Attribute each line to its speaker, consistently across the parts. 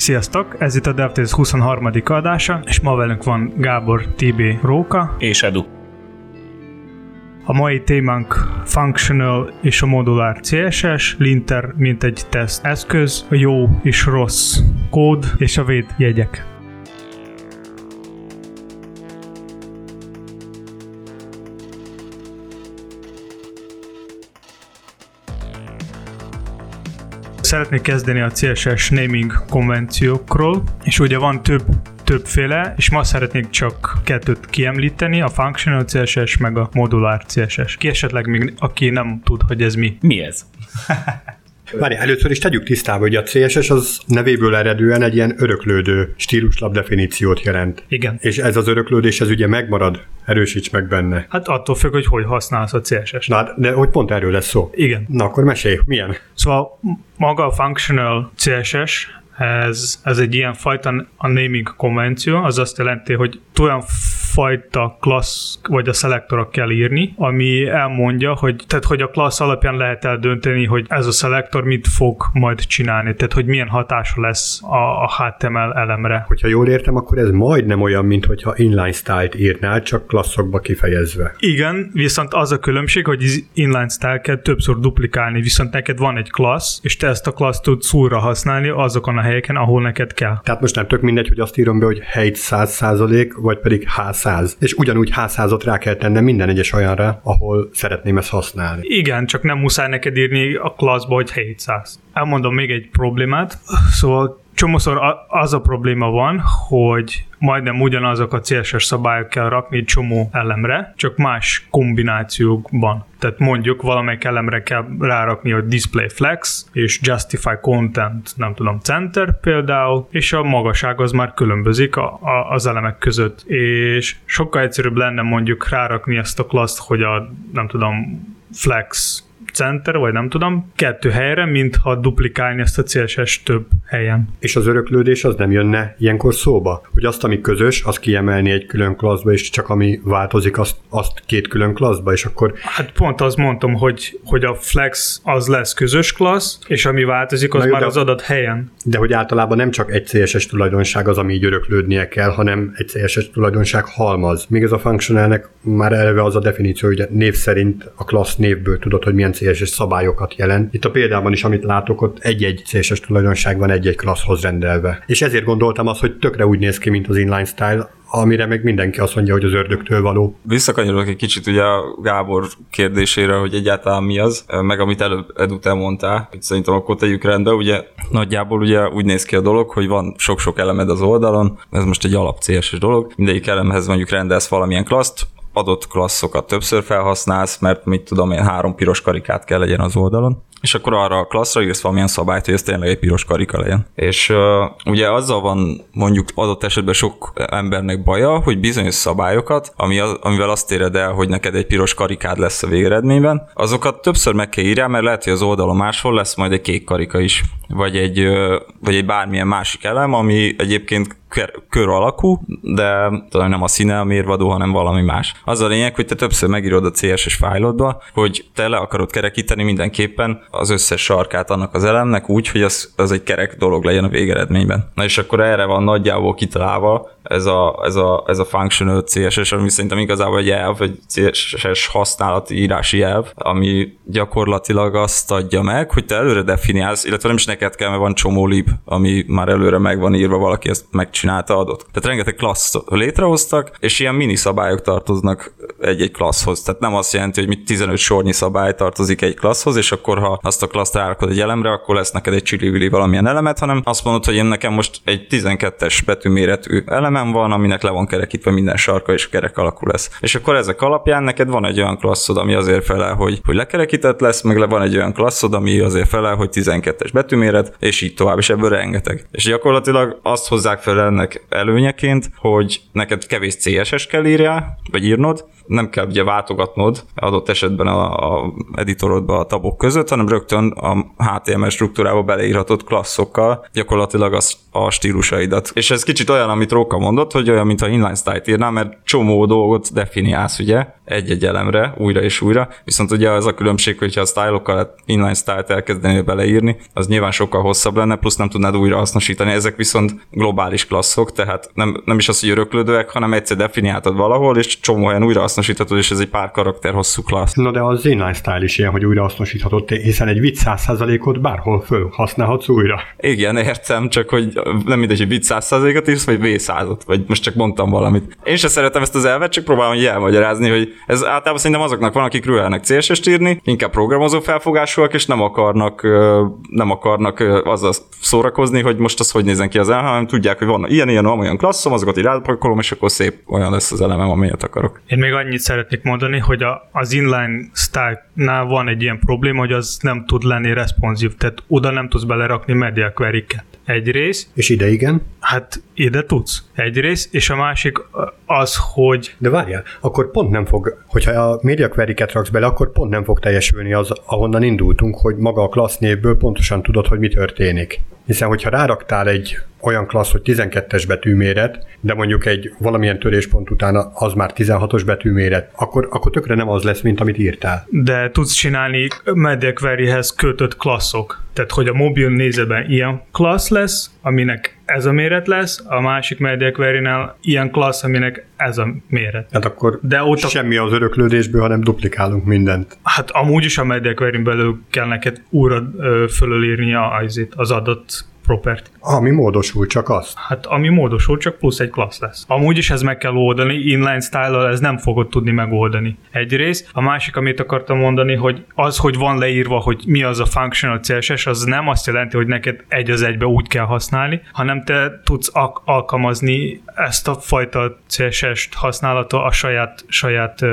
Speaker 1: Sziasztok, ez itt a DevTales 23. adása, és ma velünk van Gábor, TB, Róka.
Speaker 2: És Edu.
Speaker 1: A mai témánk Functional és a modulár CSS, Linter, mint egy teszt eszköz, a jó és rossz kód és a védjegyek. Szeretnék kezdeni a CSS naming konvenciókról, és ugye van több többféle, és ma szeretnék csak kettőt kiemlíteni, a Functional CSS meg a Modular CSS. Ki esetleg még, aki nem tud, hogy ez mi?
Speaker 2: Mi ez?
Speaker 3: Várj, először is tegyük tisztába, hogy a CSS az nevéből eredően egy ilyen öröklődő stíluslap definíciót jelent.
Speaker 1: Igen.
Speaker 3: És ez az öröklődés, ez ugye megmarad, erősíts meg benne.
Speaker 1: Hát attól függ, hogy hogy használsz a CSS.
Speaker 3: Na, de hogy pont erről lesz szó.
Speaker 1: Igen.
Speaker 3: Na, akkor mesélj, milyen?
Speaker 1: Szóval maga a Functional CSS ez, ez egy ilyen fajta a naming konvenció, az azt jelenti, hogy olyan fajta klassz vagy a szelektorok kell írni, ami elmondja, hogy, tehát, hogy a klassz alapján lehet eldönteni, hogy ez a szelektor mit fog majd csinálni, tehát hogy milyen hatása lesz a, a HTML elemre.
Speaker 3: Hogyha jól értem, akkor ez majdnem olyan, mint hogyha inline style-t írnál, csak klasszokba kifejezve.
Speaker 1: Igen, viszont az a különbség, hogy inline style kell többször duplikálni, viszont neked van egy klassz, és te ezt a klassz tudsz újra használni azokon a helyeken, ahol neked kell.
Speaker 3: Tehát most nem tök mindegy, hogy azt írom be, hogy hely 100 vagy pedig H100. És ugyanúgy H100-ot rá kell tennem minden egyes olyanra, ahol szeretném ezt használni.
Speaker 1: Igen, csak nem muszáj neked írni a klasszba, hogy 700. Elmondom még egy problémát. Szóval csomószor az a probléma van, hogy majdnem ugyanazok a CSS szabályok kell rakni egy csomó elemre, csak más kombinációkban. Tehát mondjuk valamelyik elemre kell rárakni, hogy display flex és justify content, nem tudom, center például, és a magasság az már különbözik a, a, az elemek között. És sokkal egyszerűbb lenne mondjuk rárakni ezt a klaszt, hogy a, nem tudom, flex center, vagy nem tudom, kettő helyre, mintha duplikálni ezt a CSS több helyen.
Speaker 3: És az öröklődés az nem jönne ilyenkor szóba? Hogy azt, ami közös, az kiemelni egy külön klasszba, és csak ami változik, azt, azt két külön klasszba, és akkor...
Speaker 1: Hát pont azt mondtam, hogy, hogy a flex az lesz közös klassz, és ami változik, az jó, már az adat helyen.
Speaker 3: De hogy általában nem csak egy CSS tulajdonság az, ami így öröklődnie kell, hanem egy CSS tulajdonság halmaz. Még ez a functionalnek már eleve az a definíció, hogy név szerint a klassz névből tudod, hogy milyen CSS szabályokat jelent. Itt a példában is, amit látok, ott egy-egy CSS tulajdonság van egy-egy klasszhoz rendelve. És ezért gondoltam azt, hogy tökre úgy néz ki, mint az inline style, amire meg mindenki azt mondja, hogy az ördögtől való.
Speaker 4: Visszakanyarodok egy kicsit ugye a Gábor kérdésére, hogy egyáltalán mi az, meg amit előbb Edut elmondtál, hogy szerintem akkor tegyük rendbe, ugye nagyjából ugye úgy néz ki a dolog, hogy van sok-sok elemed az oldalon, ez most egy alap CSS dolog, mindegyik elemhez mondjuk rendelsz valamilyen klaszt, adott klasszokat többször felhasználsz, mert mit tudom én, három piros karikát kell legyen az oldalon, és akkor arra a klasszra írsz valamilyen szabályt, hogy ez tényleg egy piros karika legyen. És uh, ugye azzal van mondjuk adott esetben sok embernek baja, hogy bizonyos szabályokat, ami az, amivel azt éred el, hogy neked egy piros karikád lesz a végeredményben, azokat többször meg kell írjál, mert lehet, hogy az oldalon máshol lesz majd egy kék karika is, vagy egy, vagy egy bármilyen másik elem, ami egyébként kör alakú, de talán nem a színe a mérvadó, hanem valami más. Az a lényeg, hogy te többször megírod a CSS fájlodba, hogy te le akarod kerekíteni mindenképpen az összes sarkát annak az elemnek úgy, hogy az, az egy kerek dolog legyen a végeredményben. Na és akkor erre van nagyjából kitalálva ez a, ez a, ez a functional CSS, ami szerintem igazából egy elv, egy CSS használati írási elv, ami gyakorlatilag azt adja meg, hogy te előre definiálsz, illetve nem is neked kell, mert van csomó lib, ami már előre meg van írva, valaki ezt megcsinálta, adott. Tehát rengeteg klasszot létrehoztak, és ilyen mini szabályok tartoznak egy-egy klasszhoz. Tehát nem azt jelenti, hogy mit 15 sornyi szabály tartozik egy klasszhoz, és akkor ha azt a klasszt rárakod egy elemre, akkor lesz neked egy csili valamilyen elemet, hanem azt mondod, hogy én nekem most egy 12-es betűméretű elemem van, aminek le van kerekítve minden sarka, és kerek alakú lesz. És akkor ezek alapján neked van egy olyan klasszod, ami azért felel, hogy, hogy lekerekített lesz, meg le van egy olyan klasszod, ami azért felel, hogy 12-es betűméret, és így tovább, és ebből rengeteg. És gyakorlatilag azt hozzák fel ennek előnyeként, hogy neked kevés CSS kell írjál, vagy írnod, nem kell ugye váltogatnod adott esetben a, a editorodba a tabok között, hanem rögtön a HTML struktúrába beleírhatod klasszokkal gyakorlatilag az, a stílusaidat. És ez kicsit olyan, amit Róka mondott, hogy olyan, mintha inline style-t írnál, mert csomó dolgot definiálsz, ugye, egy-egy elemre, újra és újra, viszont ugye az a különbség, hogyha a style-okkal inline style-t elkezdenél beleírni, az nyilván sokkal hosszabb lenne, plusz nem tudnád újra hasznosítani, ezek viszont globális klasszok, tehát nem, nem is az, hogy öröklődőek, hanem egyszer definiáltad valahol, és csomó olyan újra hasznosíthatod, és ez egy pár karakter hosszú klassz.
Speaker 3: Na de az inline style is ilyen, hogy újra hasznosíthatod, hiszen egy vicc 100%-ot bárhol föl használhatsz újra.
Speaker 4: Igen, értem, csak hogy nem mindegy, hogy vicc 100%-ot írsz, vagy V100-ot, vagy most csak mondtam valamit. Én sem szeretem ezt az elvet, csak próbálom hogy elmagyarázni, hogy ez általában szerintem azoknak van, akik rühelnek CSS-t írni, inkább programozó felfogásúak, és nem akarnak, nem akarnak azzal szórakozni, hogy most az hogy nézen ki az el, hanem tudják, hogy van ilyen, ilyen, olyan klasszom, azokat így rápakolom, és akkor szép olyan lesz az elemem, amilyet akarok.
Speaker 1: Én még annyit szeretnék mondani, hogy a, az inline style-nál van egy ilyen probléma, hogy az nem tud lenni responsív, tehát oda nem tudsz belerakni media query-ket. Egy rész.
Speaker 3: És ide igen?
Speaker 1: Hát ide tudsz. Egy rész, és a másik az, hogy...
Speaker 3: De várjál, akkor pont nem fog, hogyha a media query raksz bele, akkor pont nem fog teljesülni az, ahonnan indultunk, hogy maga a klassz névből pontosan tudod, hogy mi történik. Hiszen, hogyha ráraktál egy olyan klassz, hogy 12-es betűméret, de mondjuk egy valamilyen töréspont után az már 16-os betűméret, akkor, akkor tökre nem az lesz, mint amit írtál.
Speaker 1: De tudsz csinálni media queryhez kötött klasszok. Tehát, hogy a mobil nézőben ilyen klassz lesz, aminek ez a méret lesz, a másik media query ilyen klassz, aminek ez a méret.
Speaker 3: Hát akkor De ott a... semmi az öröklődésből, hanem duplikálunk mindent.
Speaker 1: Hát amúgy is a media query belül kell neked újra fölölírni az, az adott property.
Speaker 3: Ami módosul, csak az?
Speaker 1: Hát ami módosul, csak plusz egy klassz lesz. Amúgy is ez meg kell oldani, inline style ez nem fogod tudni megoldani. Egyrészt. A másik, amit akartam mondani, hogy az, hogy van leírva, hogy mi az a functional CSS, az nem azt jelenti, hogy neked egy az egybe úgy kell használni, hanem te tudsz ak- alkalmazni ezt a fajta CSS-t használata a saját, saját uh,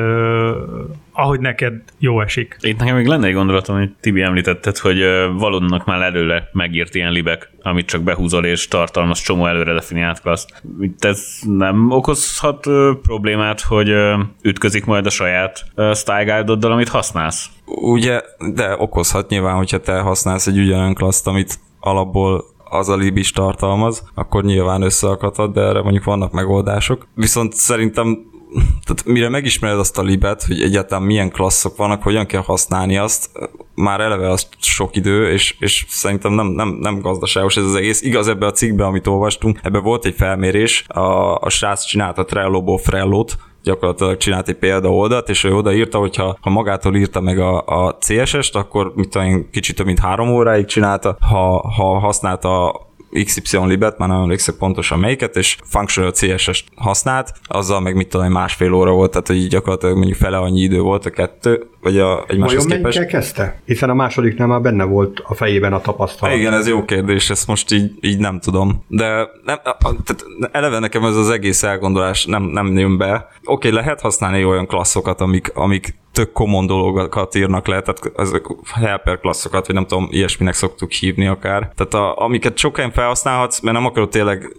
Speaker 1: ahogy neked jó esik.
Speaker 2: Itt nekem még lenne egy gondolatom, hogy Tibi említetted, hogy valódnak már előre megírt ilyen libek, amit csak behúzol és tartalmaz csomó előre definiált klaszt. Ez nem okozhat problémát, hogy ütközik majd a saját style guide amit használsz?
Speaker 4: Ugye, de okozhat nyilván, hogyha te használsz egy ugyanolyan klaszt, amit alapból az a lib is tartalmaz, akkor nyilván összeakadhat, de erre mondjuk vannak megoldások. Viszont szerintem tehát mire megismered azt a libet, hogy egyáltalán milyen klasszok vannak, hogyan kell használni azt, már eleve az sok idő, és, és szerintem nem, nem, nem gazdaságos ez az egész. Igaz, ebbe a cikkbe, amit olvastunk, ebbe volt egy felmérés, a, a srác csinálta Trello-ból Frellót, gyakorlatilag csinált egy példaoldat, és ő odaírta, hogy ha, ha magától írta meg a, a CSS-t, akkor mit tudom kicsit több mint három óráig csinálta, ha, ha használta XY libet, már nem emlékszek pontosan melyiket, és functional CSS-t használt, azzal meg mit tudom, másfél óra volt, tehát hogy gyakorlatilag mondjuk fele annyi idő volt a kettő, vagy a egymáshoz
Speaker 3: Vajon képest. kezdte? Hiszen a másodiknál már benne volt a fejében a tapasztalat.
Speaker 4: Igen, ez jó kérdés, ezt most így, így nem tudom. De nem, tehát eleve nekem ez az egész elgondolás nem, nem jön be. Oké, okay, lehet használni olyan klasszokat, amik, amik tök common dolgokat írnak le, tehát ezek helper klasszokat, vagy nem tudom, ilyesminek szoktuk hívni akár. Tehát a, amiket sokan felhasználhatsz, mert nem akarod tényleg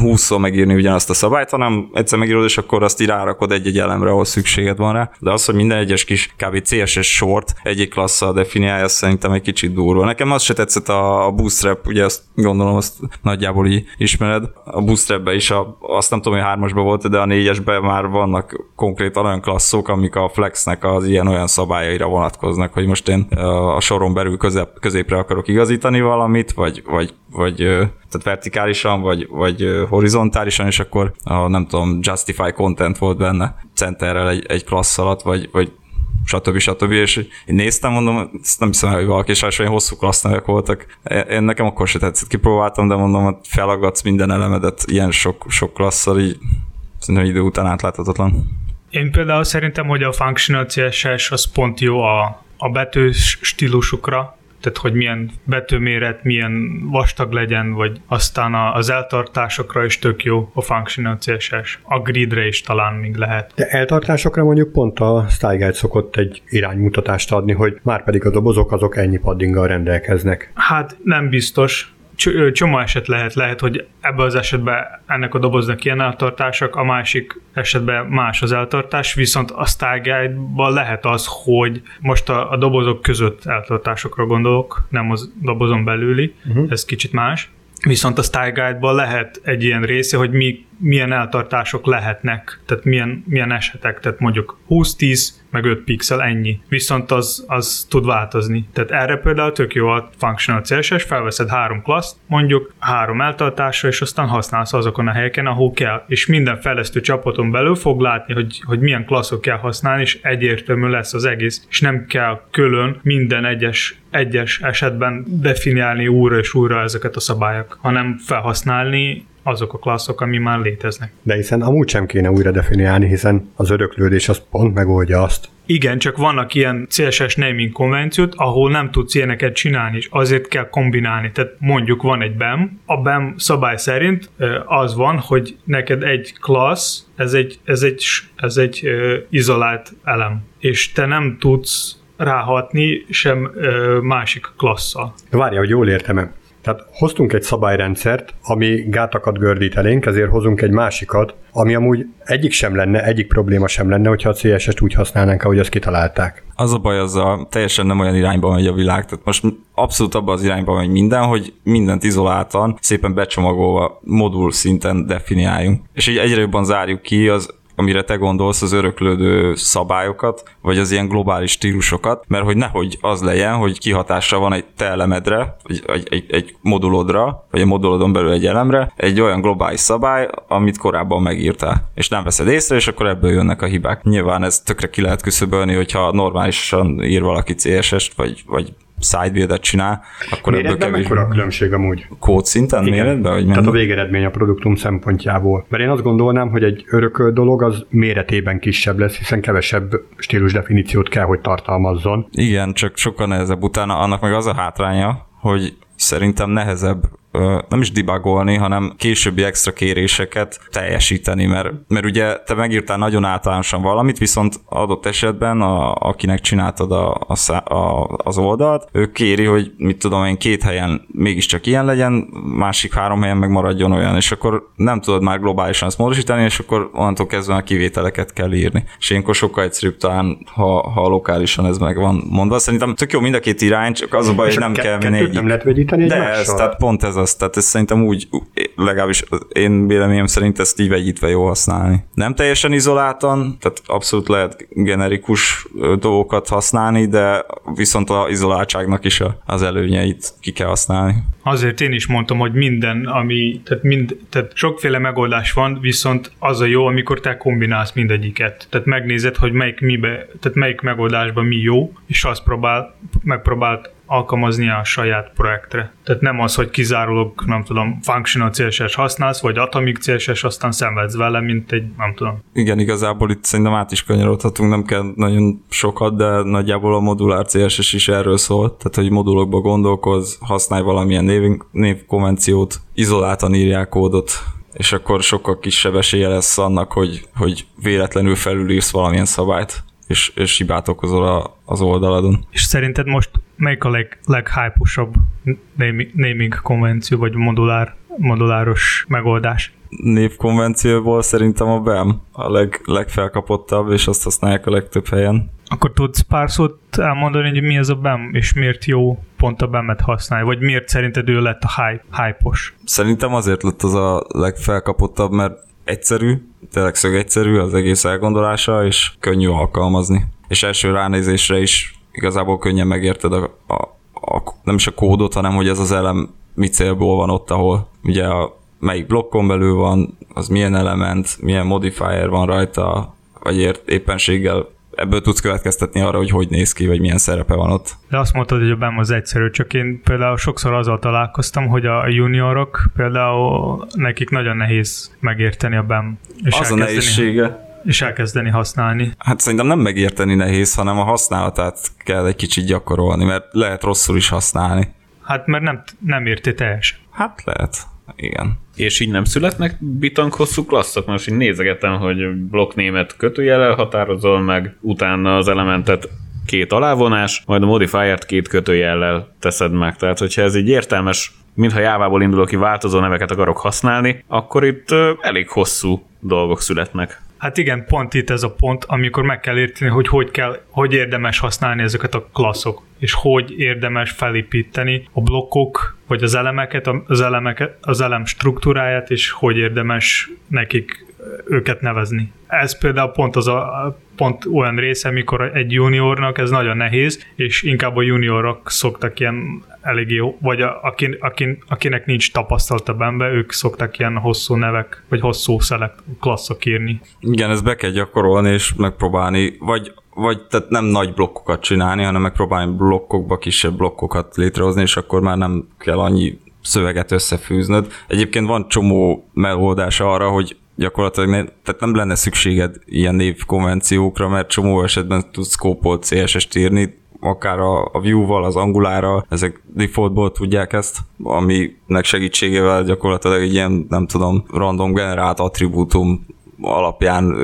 Speaker 4: 20 megírni ugyanazt a szabályt, hanem egyszer megírod, és akkor azt rárakod egy-egy elemre, ahol szükséged van rá. De az, hogy minden egyes kis kb. CSS sort egy klasszal definiálja, az szerintem egy kicsit durva. Nekem az se tetszett a, a Bootstrap, ugye azt gondolom, azt nagyjából így ismered. A Bootstrapbe is, a, azt nem tudom, hogy hármasban volt, de a négyesben már vannak konkrétan olyan klasszok, amik a Flexnek az ilyen olyan szabályaira vonatkoznak, hogy most én a soron belül közep, középre akarok igazítani valamit, vagy, vagy, vagy tehát vertikálisan, vagy, vagy horizontálisan, és akkor a, nem tudom, Justify Content volt benne centerrel egy, egy klassz alatt, vagy, vagy stb. stb. És én néztem, mondom, ezt nem hiszem, hogy valaki is olyan hosszú klassznevek voltak. Én nekem akkor se tetszett, kipróbáltam, de mondom, hogy felaggatsz minden elemedet ilyen sok, sok klasszal, így szerintem idő után átláthatatlan.
Speaker 1: Én például szerintem, hogy a functional CSS az pont jó a, a betű stílusukra, tehát hogy milyen betűméret, milyen vastag legyen, vagy aztán az eltartásokra is tök jó a functional CSS. A gridre is talán még lehet.
Speaker 3: De eltartásokra mondjuk pont a StyleGuide szokott egy iránymutatást adni, hogy már pedig a dobozok azok ennyi paddinggal rendelkeznek.
Speaker 1: Hát nem biztos, csomó eset lehet, lehet, hogy ebben az esetben ennek a doboznak ilyen eltartások, a másik esetben más az eltartás, viszont a Stargate-ban lehet az, hogy most a, a dobozok között eltartásokra gondolok, nem az dobozon belüli, uh-huh. ez kicsit más, Viszont a Style Guide-ban lehet egy ilyen része, hogy mi, milyen eltartások lehetnek, tehát milyen, milyen esetek, tehát mondjuk 20-10, meg 5 pixel, ennyi. Viszont az, az tud változni. Tehát erre például tök jó a Functional CSS, felveszed három klaszt, mondjuk három eltartásra, és aztán használsz azokon a helyeken, ahol kell. És minden fejlesztő csapaton belül fog látni, hogy, hogy milyen klasszok kell használni, és egyértelmű lesz az egész. És nem kell külön minden egyes egyes esetben definiálni újra és újra ezeket a szabályok, hanem felhasználni azok a klasszok, ami már léteznek.
Speaker 3: De hiszen amúgy sem kéne újra definiálni, hiszen az öröklődés az pont megoldja azt.
Speaker 1: Igen, csak vannak ilyen CSS naming konvenciót, ahol nem tudsz ilyeneket csinálni, és azért kell kombinálni. Tehát mondjuk van egy BEM, a BEM szabály szerint az van, hogy neked egy klassz, ez egy, ez egy, ez egy izolált elem, és te nem tudsz ráhatni sem másik klasszal.
Speaker 3: Várja, hogy jól értem-e. Tehát hoztunk egy szabályrendszert, ami gátakat gördít elénk, ezért hozunk egy másikat, ami amúgy egyik sem lenne, egyik probléma sem lenne, hogyha a CSS-t úgy használnánk, ahogy azt kitalálták.
Speaker 4: Az a baj, az a teljesen nem olyan irányba megy a világ. Tehát most abszolút abban az irányba megy minden, hogy mindent izoláltan, szépen becsomagolva modul szinten definiáljunk. És így egyre jobban zárjuk ki az amire te gondolsz, az öröklődő szabályokat, vagy az ilyen globális stílusokat, mert hogy nehogy az legyen, hogy kihatása van egy te elemedre, vagy egy, egy, egy modulodra, vagy a modulodon belül egy elemre, egy olyan globális szabály, amit korábban megírtál, és nem veszed észre, és akkor ebből jönnek a hibák. Nyilván ez tökre ki lehet küszöbölni, hogyha normálisan ír valaki CSS-t, vagy, vagy sidebuild csinál, akkor
Speaker 3: ebből kevés. a különbség amúgy?
Speaker 4: Kód szinten Igen. méretben? Vagy
Speaker 3: Tehát a végeredmény a produktum szempontjából. Mert én azt gondolnám, hogy egy örököl dolog az méretében kisebb lesz, hiszen kevesebb stílus definíciót kell, hogy tartalmazzon.
Speaker 4: Igen, csak sokkal nehezebb utána. Annak meg az a hátránya, hogy szerintem nehezebb nem is debugolni, hanem későbbi extra kéréseket teljesíteni, mert, mert ugye te megírtál nagyon általánosan valamit, viszont adott esetben, a, akinek csináltad a, a, a, az oldalt, ő kéri, hogy mit tudom én, két helyen mégiscsak ilyen legyen, másik három helyen meg maradjon olyan, és akkor nem tudod már globálisan ezt módosítani, és akkor onnantól kezdve a kivételeket kell írni. És ilyenkor sokkal egyszerűbb talán, ha, ha lokálisan ez meg van mondva. Szerintem tök jó mind a két irány, csak az a baj, hogy nem kell
Speaker 3: menni. Nem lehet vegyíteni
Speaker 4: De ez, tehát pont ez az, tehát ez szerintem úgy, legalábbis én véleményem szerint ezt így vegyítve jó használni. Nem teljesen izoláltan, tehát abszolút lehet generikus dolgokat használni, de viszont a izoláltságnak is az előnyeit ki kell használni.
Speaker 1: Azért én is mondtam, hogy minden, ami, tehát, mind, tehát sokféle megoldás van, viszont az a jó, amikor te kombinálsz mindegyiket. Tehát megnézed, hogy melyik mibe, tehát melyik megoldásban mi jó, és azt próbál, megpróbált alkalmazni a saját projektre. Tehát nem az, hogy kizárólag, nem tudom, functional CSS használsz, vagy atomic CSS, aztán szenvedsz vele, mint egy, nem tudom.
Speaker 4: Igen, igazából itt szerintem át is kanyarodhatunk, nem kell nagyon sokat, de nagyjából a modulár CSS is erről szól, tehát hogy modulokba gondolkoz, használj valamilyen név, névkonvenciót, izoláltan írják kódot, és akkor sokkal kisebb esélye lesz annak, hogy, hogy véletlenül felülírsz valamilyen szabályt és, és hibát okozol a, az oldaladon.
Speaker 1: És szerinted most melyik a leg, leghype-osabb naming, konvenció, vagy modulár, moduláros megoldás?
Speaker 4: Névkonvencióból szerintem a BEM a leg, legfelkapottabb, és azt használják a legtöbb helyen.
Speaker 1: Akkor tudsz pár szót elmondani, hogy mi az a BEM, és miért jó pont a BEM-et használni, vagy miért szerinted ő lett a hype, hype-os?
Speaker 4: Szerintem azért lett az a legfelkapottabb, mert egyszerű, tényleg szög egyszerű az egész elgondolása, és könnyű alkalmazni. És első ránézésre is igazából könnyen megérted a, a, a, nem is a kódot, hanem hogy ez az elem mi célból van ott, ahol ugye a, melyik blokkon belül van, az milyen element, milyen modifier van rajta, vagy ért, éppenséggel ebből tudsz következtetni arra, hogy hogy néz ki, vagy milyen szerepe van ott.
Speaker 1: De azt mondtad, hogy a BEM az egyszerű, csak én például sokszor azzal találkoztam, hogy a juniorok például nekik nagyon nehéz megérteni a BEM.
Speaker 4: És az a nehézsége.
Speaker 1: És elkezdeni használni.
Speaker 4: Hát szerintem nem megérteni nehéz, hanem a használatát kell egy kicsit gyakorolni, mert lehet rosszul is használni.
Speaker 1: Hát mert nem, nem érti teljesen.
Speaker 4: Hát lehet, igen.
Speaker 2: És így nem születnek bitang hosszú klasszok? Most így nézegetem, hogy blokknémet kötőjellel határozol meg, utána az elementet két alávonás, majd a modifiert két kötőjellel teszed meg. Tehát, hogyha ez egy értelmes mintha jávából indulok ki változó neveket akarok használni, akkor itt elég hosszú dolgok születnek.
Speaker 1: Hát igen, pont itt ez a pont, amikor meg kell érteni, hogy hogy, kell, hogy érdemes használni ezeket a klasszok, és hogy érdemes felépíteni a blokkok, vagy az elemeket, az, elemeket, az elem struktúráját, és hogy érdemes nekik őket nevezni. Ez például pont az a pont olyan része, mikor egy juniornak ez nagyon nehéz, és inkább a juniorok szoktak ilyen elég jó, vagy a, akin, akin, akinek nincs tapasztalata benne, ők szoktak ilyen hosszú nevek, vagy hosszú szelek klasszok írni.
Speaker 4: Igen, ezt be kell gyakorolni, és megpróbálni, vagy vagy tehát nem nagy blokkokat csinálni, hanem megpróbálni blokkokba kisebb blokkokat létrehozni, és akkor már nem kell annyi szöveget összefűznöd. Egyébként van csomó megoldás arra, hogy gyakorlatilag ne, tehát nem lenne szükséged ilyen névkonvenciókra, mert csomó esetben tudsz kópolt CSS-t írni, akár a, a Vue-val, az Angulára, ezek defaultból tudják ezt, aminek segítségével gyakorlatilag egy ilyen, nem tudom, random generált attribútum alapján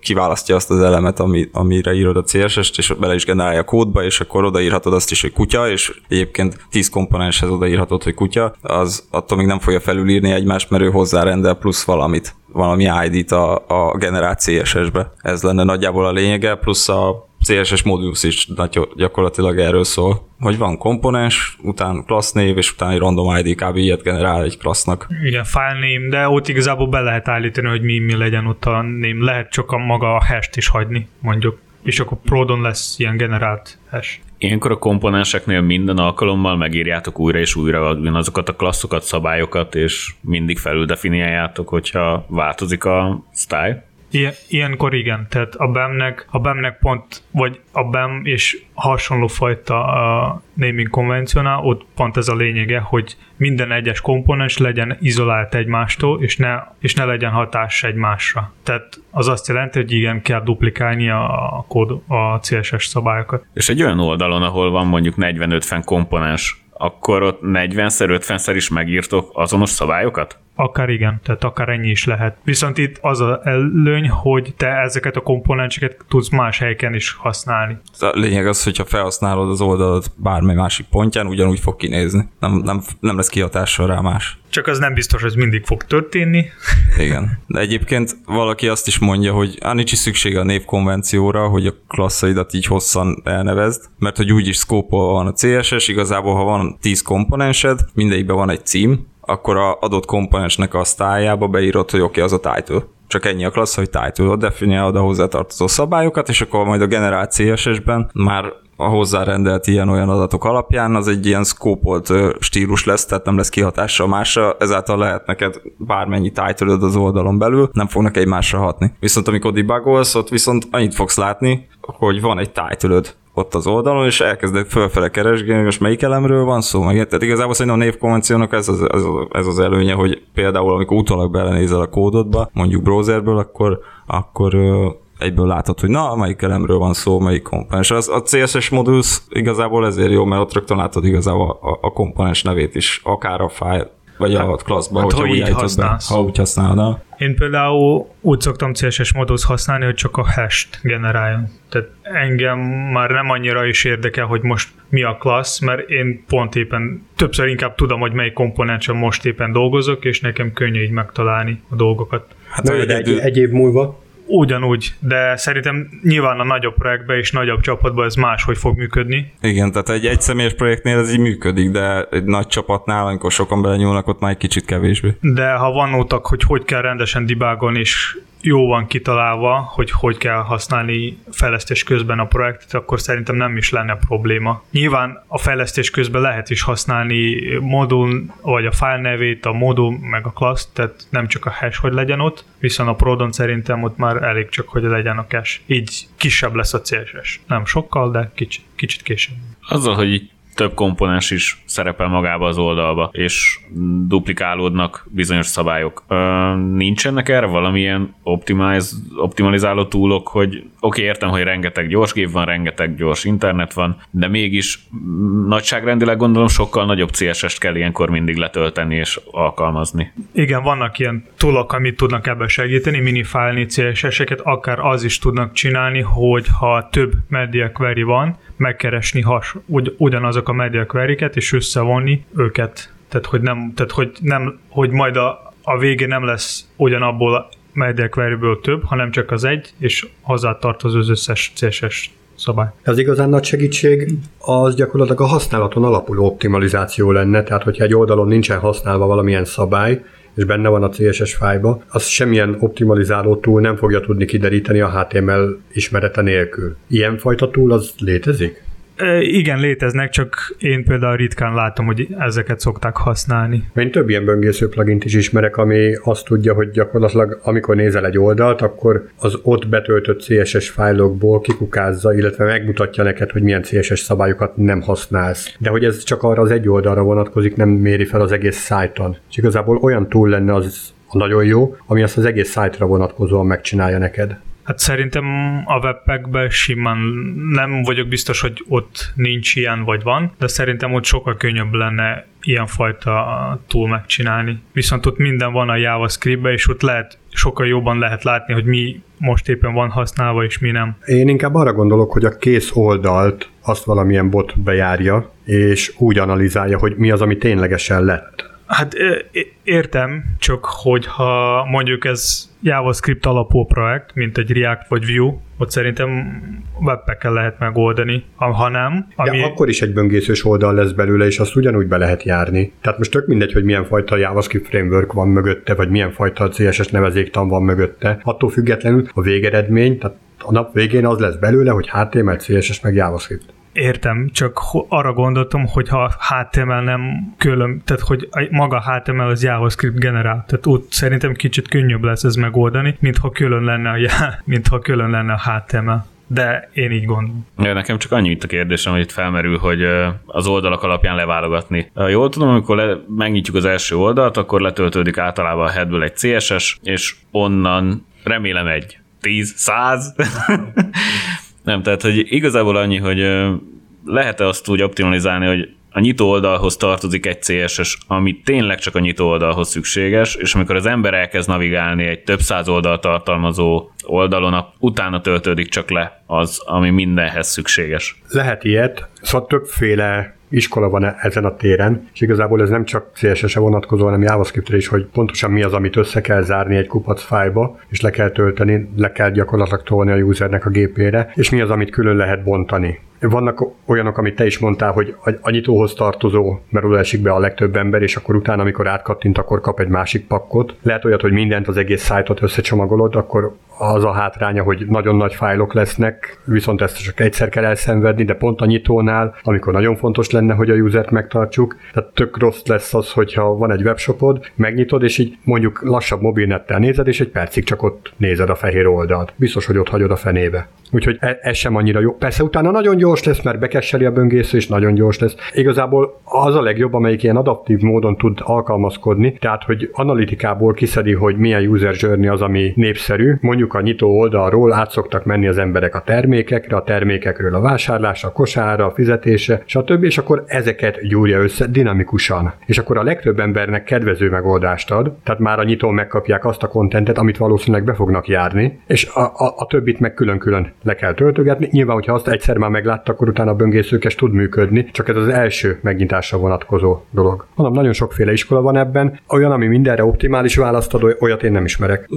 Speaker 4: kiválasztja azt az elemet, ami, amire írod a CSS-t, és bele is generálja a kódba, és akkor odaírhatod azt is, hogy kutya, és egyébként 10 komponenshez odaírhatod, hogy kutya, az attól még nem fogja felülírni egymást, mert ő hozzárendel plusz valamit, valami ID-t a, a generált CSS-be. Ez lenne nagyjából a lényege, plusz a CSS modulus is gyakorlatilag erről szól, hogy van komponens, után class név, és utána egy random ID kb. ilyet generál egy klassznak.
Speaker 1: Igen, file name, de ott igazából be lehet állítani, hogy mi, mi legyen ott a name. Lehet csak a maga a hash is hagyni, mondjuk. És akkor Prodon lesz ilyen generált hash.
Speaker 2: Ilyenkor a komponenseknél minden alkalommal megírjátok újra és újra azokat a klasszokat, szabályokat, és mindig felül definiáljátok, hogyha változik a style?
Speaker 1: Ilyen, ilyenkor igen, tehát a BEM-nek, a BEM-nek pont, vagy a BEM és hasonló fajta a naming konvencionál, ott pont ez a lényege, hogy minden egyes komponens legyen izolált egymástól, és ne, és ne legyen hatás egymásra. Tehát az azt jelenti, hogy igen, kell duplikálni a, kód, a CSS szabályokat.
Speaker 2: És egy olyan oldalon, ahol van mondjuk 40-50 komponens, akkor ott 40-szer, 50-szer is megírtok azonos szabályokat?
Speaker 1: Akár igen, tehát akár ennyi is lehet. Viszont itt az az előny, hogy te ezeket a komponenseket tudsz más helyeken is használni.
Speaker 4: A lényeg az, hogyha felhasználod az oldalat bármely másik pontján, ugyanúgy fog kinézni. Nem, nem, nem lesz kihatással rá más.
Speaker 1: Csak az nem biztos, hogy mindig fog történni.
Speaker 4: Igen. De egyébként valaki azt is mondja, hogy á, nincs is szüksége a névkonvencióra, hogy a klasszaidat így hosszan elnevezd, mert hogy úgyis szkópol van a CSS, igazából ha van 10 komponensed, mindegyikben van egy cím, akkor a adott komponensnek a sztájába beírod, hogy oké, okay, az a title. Csak ennyi a klassz, hogy title, definiálod a hozzátartozó szabályokat, és akkor majd a generált CSS-ben már a hozzárendelt ilyen-olyan adatok alapján az egy ilyen szkópolt stílus lesz, tehát nem lesz kihatással másra, ezáltal lehet neked bármennyi title az oldalon belül, nem fognak egymásra hatni. Viszont amikor debugolsz, ott viszont annyit fogsz látni, hogy van egy title ott az oldalon, és elkezdek fölfele keresgélni, most melyik elemről van szó, meg tehát igazából szerintem a névkonvenciónak ez az, ez, ez az előnye, hogy például amikor utólag belenézel a kódodba, mondjuk browserből, akkor, akkor egyből látod, hogy na, melyik elemről van szó, melyik komponens. Az, a CSS modulus igazából ezért jó, mert ott rögtön látod igazából a, a komponens nevét is, akár a file, vagy hát, a classban, hát, hogyha úgy használsz. Be, ha úgy használod.
Speaker 1: Én például úgy szoktam CSS modus használni, hogy csak a hash-t generáljon. Tehát engem már nem annyira is érdekel, hogy most mi a klassz, mert én pont éppen többször inkább tudom, hogy mely komponensen most éppen dolgozok, és nekem könnyű így megtalálni a dolgokat.
Speaker 3: Hát egy, egy, egy év múlva
Speaker 1: Ugyanúgy, de szerintem nyilván a nagyobb projektben és nagyobb csapatban ez máshogy fog működni.
Speaker 4: Igen, tehát egy egyszemélyes projektnél ez így működik, de egy nagy csapatnál, amikor sokan belenyúlnak, ott már egy kicsit kevésbé.
Speaker 1: De ha van nótak, hogy hogy kell rendesen dibágolni, és jó van kitalálva, hogy hogy kell használni fejlesztés közben a projektet, akkor szerintem nem is lenne probléma. Nyilván a fejlesztés közben lehet is használni modul, vagy a file nevét, a modul, meg a class, tehát nem csak a hash, hogy legyen ott, viszont a prodon szerintem ott már elég csak, hogy legyen a cache. Így kisebb lesz a CSS. Nem sokkal, de kicsit, kicsit később.
Speaker 2: Azzal, hogy több komponens is szerepel magába az oldalba, és duplikálódnak bizonyos szabályok. Nincsenek erre valamilyen optimize, optimalizáló túlok, hogy oké, okay, értem, hogy rengeteg gyors gép van, rengeteg gyors internet van, de mégis nagyságrendileg gondolom sokkal nagyobb CSS-t kell ilyenkor mindig letölteni és alkalmazni.
Speaker 1: Igen, vannak ilyen túlok, amit tudnak ebbe segíteni, minifálni CSS-eket, akár az is tudnak csinálni, hogy ha több media query van, megkeresni has, ugy, ugyanazok a media query és összevonni őket Tehát, hogy, nem, tehát, hogy, nem, hogy majd a, a végén nem lesz ugyanabból media query több, hanem csak az egy, és hozzá az összes CSS szabály.
Speaker 3: Az igazán nagy segítség az gyakorlatilag a használaton alapuló optimalizáció lenne, tehát hogyha egy oldalon nincsen használva valamilyen szabály, és benne van a CSS fájba, az semmilyen optimalizáló túl nem fogja tudni kideríteni a HTML ismerete nélkül. Ilyenfajta túl az létezik?
Speaker 1: Igen, léteznek, csak én például ritkán látom, hogy ezeket szokták használni.
Speaker 3: Én több ilyen böngésző plugint is ismerek, ami azt tudja, hogy gyakorlatilag amikor nézel egy oldalt, akkor az ott betöltött CSS fájlokból kikukázza, illetve megmutatja neked, hogy milyen CSS szabályokat nem használsz. De hogy ez csak arra az egy oldalra vonatkozik, nem méri fel az egész szájton. És igazából olyan túl lenne az nagyon jó, ami azt az egész szájtra vonatkozóan megcsinálja neked.
Speaker 1: Hát szerintem a webpackben simán nem vagyok biztos, hogy ott nincs ilyen vagy van, de szerintem ott sokkal könnyebb lenne ilyenfajta túl megcsinálni. Viszont ott minden van a JavaScript-be, és ott lehet, sokkal jobban lehet látni, hogy mi most éppen van használva, és mi nem.
Speaker 3: Én inkább arra gondolok, hogy a kész oldalt azt valamilyen bot bejárja, és úgy analizálja, hogy mi az, ami ténylegesen lett.
Speaker 1: Hát értem, csak hogyha mondjuk ez JavaScript alapú projekt, mint egy React vagy Vue, ott szerintem webpack lehet megoldani. Ha nem,
Speaker 3: ami... Ja, akkor is egy böngészős oldal lesz belőle, és azt ugyanúgy be lehet járni. Tehát most tök mindegy, hogy milyen fajta JavaScript framework van mögötte, vagy milyen fajta CSS nevezéktan van mögötte. Attól függetlenül a végeredmény, tehát a nap végén az lesz belőle, hogy HTML, CSS, meg JavaScript.
Speaker 1: Értem, csak arra gondoltam, hogy ha HTML nem külön, tehát hogy maga HTML az JavaScript generál, tehát ott szerintem kicsit könnyebb lesz ez megoldani, mint ha külön lenne a, mint ha külön lenne a HTML de én így gondolom.
Speaker 2: Ja, nekem csak annyi itt a kérdésem, hogy itt felmerül, hogy az oldalak alapján leválogatni. Jól tudom, amikor le, megnyitjuk az első oldalt, akkor letöltődik általában a headből egy CSS, és onnan remélem egy 10, 100 Nem, tehát hogy igazából annyi, hogy lehet-e azt úgy optimalizálni, hogy a nyitó oldalhoz tartozik egy CSS, ami tényleg csak a nyitó oldalhoz szükséges, és amikor az ember elkezd navigálni egy több száz oldal tartalmazó oldalon, utána töltődik csak le az, ami mindenhez szükséges.
Speaker 3: Lehet ilyet, szóval többféle iskola van ezen a téren, és igazából ez nem csak CSS-e vonatkozó, hanem JavaScript-re is, hogy pontosan mi az, amit össze kell zárni egy kupac fájba, és le kell tölteni, le kell gyakorlatilag tolni a usernek a gépére, és mi az, amit külön lehet bontani. Vannak olyanok, amit te is mondtál, hogy a nyitóhoz tartozó, mert oda esik be a legtöbb ember, és akkor utána, amikor átkattint, akkor kap egy másik pakkot. Lehet olyat, hogy mindent, az egész szájtot összecsomagolod, akkor az a hátránya, hogy nagyon nagy fájlok lesznek, viszont ezt csak egyszer kell elszenvedni, de pont a nyitónál, amikor nagyon fontos lenne, hogy a usert megtartsuk, tehát tök rossz lesz az, hogyha van egy webshopod, megnyitod, és így mondjuk lassabb mobilnettel nézed, és egy percig csak ott nézed a fehér oldalt. Biztos, hogy ott hagyod a fenébe. Úgyhogy e- ez sem annyira jó. Persze utána nagyon gyors lesz, mert bekesseli a böngésző, és nagyon gyors lesz. Igazából az a legjobb, amelyik ilyen adaptív módon tud alkalmazkodni, tehát hogy analitikából kiszedi, hogy milyen user journey az, ami népszerű. Mondjuk a nyitó oldalról át szoktak menni az emberek a termékekre, a termékekről a vásárlásra, a kosára, a fizetése, stb. És akkor ezeket gyúrja össze dinamikusan. És akkor a legtöbb embernek kedvező megoldást ad, tehát már a nyitón megkapják azt a kontentet, amit valószínűleg be fognak járni, és a, a, a többit meg külön-külön le kell töltögetni. Nyilván, hogyha azt egyszer már meglátta, akkor utána a böngészőkes tud működni, csak ez az első megnyitásra vonatkozó dolog. Mondom, nagyon sokféle iskola van ebben, olyan, ami mindenre optimális választ ad, olyat én nem ismerek.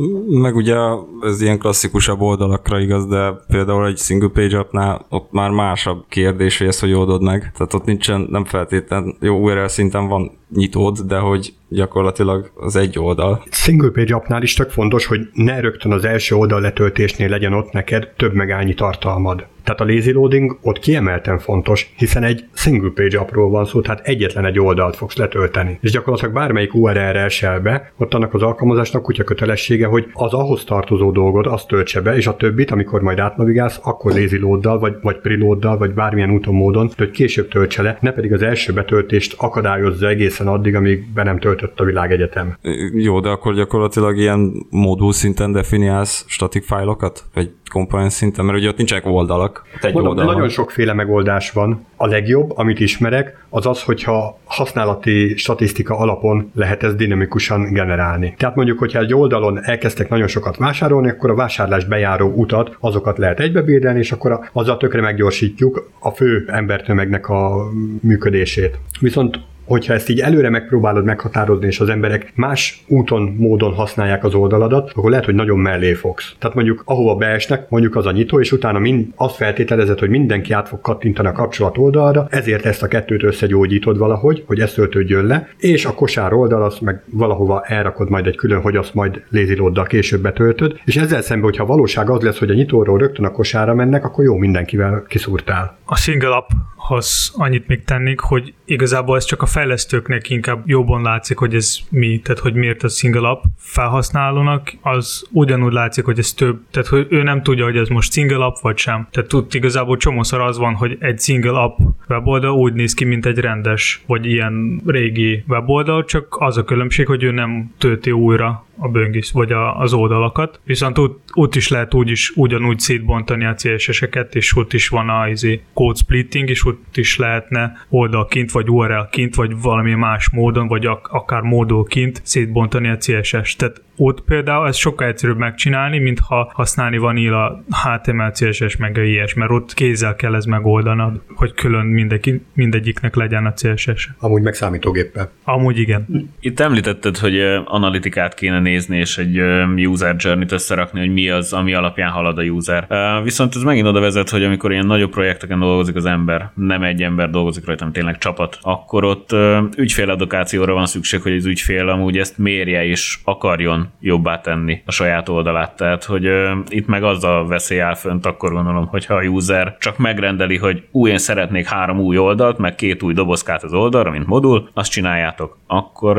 Speaker 4: Meg ugye ez ilyen klasszikusabb oldalakra igaz, de például egy single page appnál ott már másabb kérdés, hogy ezt hogy oldod meg. Tehát ott nincsen, nem feltétlen, jó URL szinten van nyitód, de hogy gyakorlatilag az egy oldal.
Speaker 3: Single page appnál is tök fontos, hogy ne rögtön az első oldal letöltésnél legyen ott neked több megálnyi tartalmad. Tehát a lazy loading ott kiemelten fontos, hiszen egy single page appról van szó, tehát egyetlen egy oldalt fogsz letölteni. És gyakorlatilag bármelyik URL-re esel be, ott annak az alkalmazásnak kutya kötelessége, hogy az ahhoz tartozó dolgot azt töltse be, és a többit, amikor majd átnavigálsz, akkor lazy loaddal, vagy, vagy preloaddal, vagy bármilyen úton módon, hogy később töltse le, ne pedig az első betöltést akadályozza egészen addig, amíg be nem töltött a világ egyetem.
Speaker 4: Jó, de akkor gyakorlatilag ilyen modul szinten definiálsz static fájlokat? Vagy komponens szinten, mert ugye ott nincsenek oldalak.
Speaker 3: Egy Mondom, oldal nagyon sokféle megoldás van. A legjobb, amit ismerek, az az, hogyha használati statisztika alapon lehet ezt dinamikusan generálni. Tehát mondjuk, hogyha egy oldalon elkezdtek nagyon sokat vásárolni, akkor a vásárlás bejáró utat, azokat lehet egybebírdelni, és akkor azzal tökre meggyorsítjuk a fő embertömegnek a működését. Viszont hogyha ezt így előre megpróbálod meghatározni, és az emberek más úton, módon használják az oldaladat, akkor lehet, hogy nagyon mellé fogsz. Tehát mondjuk ahova beesnek, mondjuk az a nyitó, és utána mind, azt feltételezed, hogy mindenki át fog kattintani a kapcsolat oldalra, ezért ezt a kettőt összegyógyítod valahogy, hogy ez töltődjön le, és a kosár oldal azt meg valahova elrakod majd egy külön, hogy azt majd lézilóddal később betöltöd, és ezzel szemben, hogyha valóság az lesz, hogy a nyitóról rögtön a kosára mennek, akkor jó, mindenkivel kiszúrtál.
Speaker 1: A single apphoz annyit még tennék, hogy igazából ez csak a fejlesztőknek inkább jobban látszik, hogy ez mi, tehát hogy miért a single app felhasználónak, az ugyanúgy látszik, hogy ez több, tehát hogy ő nem tudja, hogy ez most single app vagy sem. Tehát tud igazából csomószor az van, hogy egy single app weboldal úgy néz ki, mint egy rendes, vagy ilyen régi weboldal, csak az a különbség, hogy ő nem tölti újra a böngész, vagy a, az oldalakat. Viszont ott, ott is lehet úgy is, ugyanúgy szétbontani a CSS-eket, és ott is van a izé, code splitting, és ott is lehetne oldalként, vagy URL-ként, vagy valami más módon, vagy ak- akár módolként szétbontani a CSS-t. Tehát ott például ez sokkal egyszerűbb megcsinálni, mint ha használni vanilla HTML, CSS meg a ilyes, mert ott kézzel kell ez megoldanod, hogy külön mindegyik, mindegyiknek legyen a CSS.
Speaker 3: Amúgy meg számítógéppel.
Speaker 1: Amúgy igen.
Speaker 2: Itt említetted, hogy analitikát kéne nézni, és egy user journey-t összerakni, hogy mi az, ami alapján halad a user. Viszont ez megint oda vezet, hogy amikor ilyen nagyobb projekteken dolgozik az ember, nem egy ember dolgozik rajta, hanem tényleg csapat, akkor ott ügyféledukációra van szükség, hogy az ügyfél amúgy ezt mérje és akarjon jobbá tenni a saját oldalát. Tehát, hogy itt meg az a veszély áll fönt, akkor gondolom, hogyha a user csak megrendeli, hogy új, én szeretnék három új oldalt, meg két új dobozkát az oldalra, mint modul, azt csináljátok. Akkor,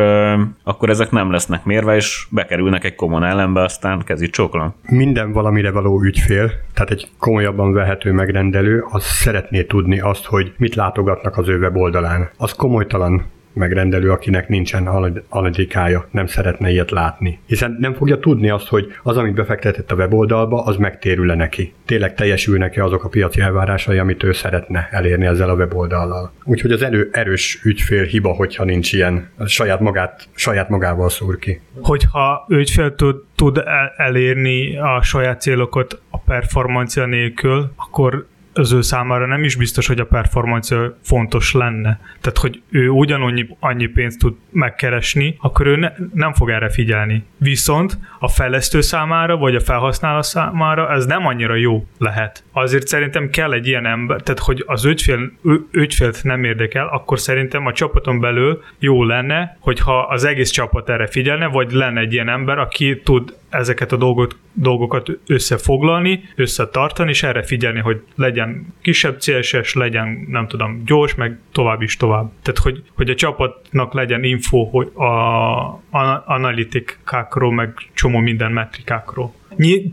Speaker 2: akkor ezek nem lesznek mérve, és bekerülnek egy common ellenbe, aztán kezi csókolom.
Speaker 3: Minden valamire való ügyfél, tehát egy komolyabban vehető megrendelő, az szeretné tudni azt, hogy mit látogatnak az ő weboldalán. Az komolytalan megrendelő, akinek nincsen analitikája, nem szeretne ilyet látni. Hiszen nem fogja tudni azt, hogy az, amit befektetett a weboldalba, az megtérül-e neki. Tényleg teljesülnek-e azok a piaci elvárásai, amit ő szeretne elérni ezzel a weboldallal. Úgyhogy az elő erős ügyfél hiba, hogyha nincs ilyen, saját, magát, saját magával szúr ki.
Speaker 1: Hogyha ügyfél tud, tud elérni a saját célokat a performancia nélkül, akkor az ő számára nem is biztos, hogy a performance fontos lenne. Tehát, hogy ő ugyanannyi annyi pénzt tud megkeresni, akkor ő ne, nem fog erre figyelni. Viszont a fejlesztő számára, vagy a felhasználó számára ez nem annyira jó lehet. Azért szerintem kell egy ilyen ember, tehát hogy az ügyfél, ügyfélt nem érdekel, akkor szerintem a csapaton belül jó lenne, hogyha az egész csapat erre figyelne, vagy lenne egy ilyen ember, aki tud ezeket a dolgot, dolgokat összefoglalni, összetartani, és erre figyelni, hogy legyen kisebb CSS, legyen, nem tudom, gyors, meg tovább is tovább. Tehát, hogy, hogy a csapatnak legyen info hogy a, a analitikákról, meg csomó minden metrikákról.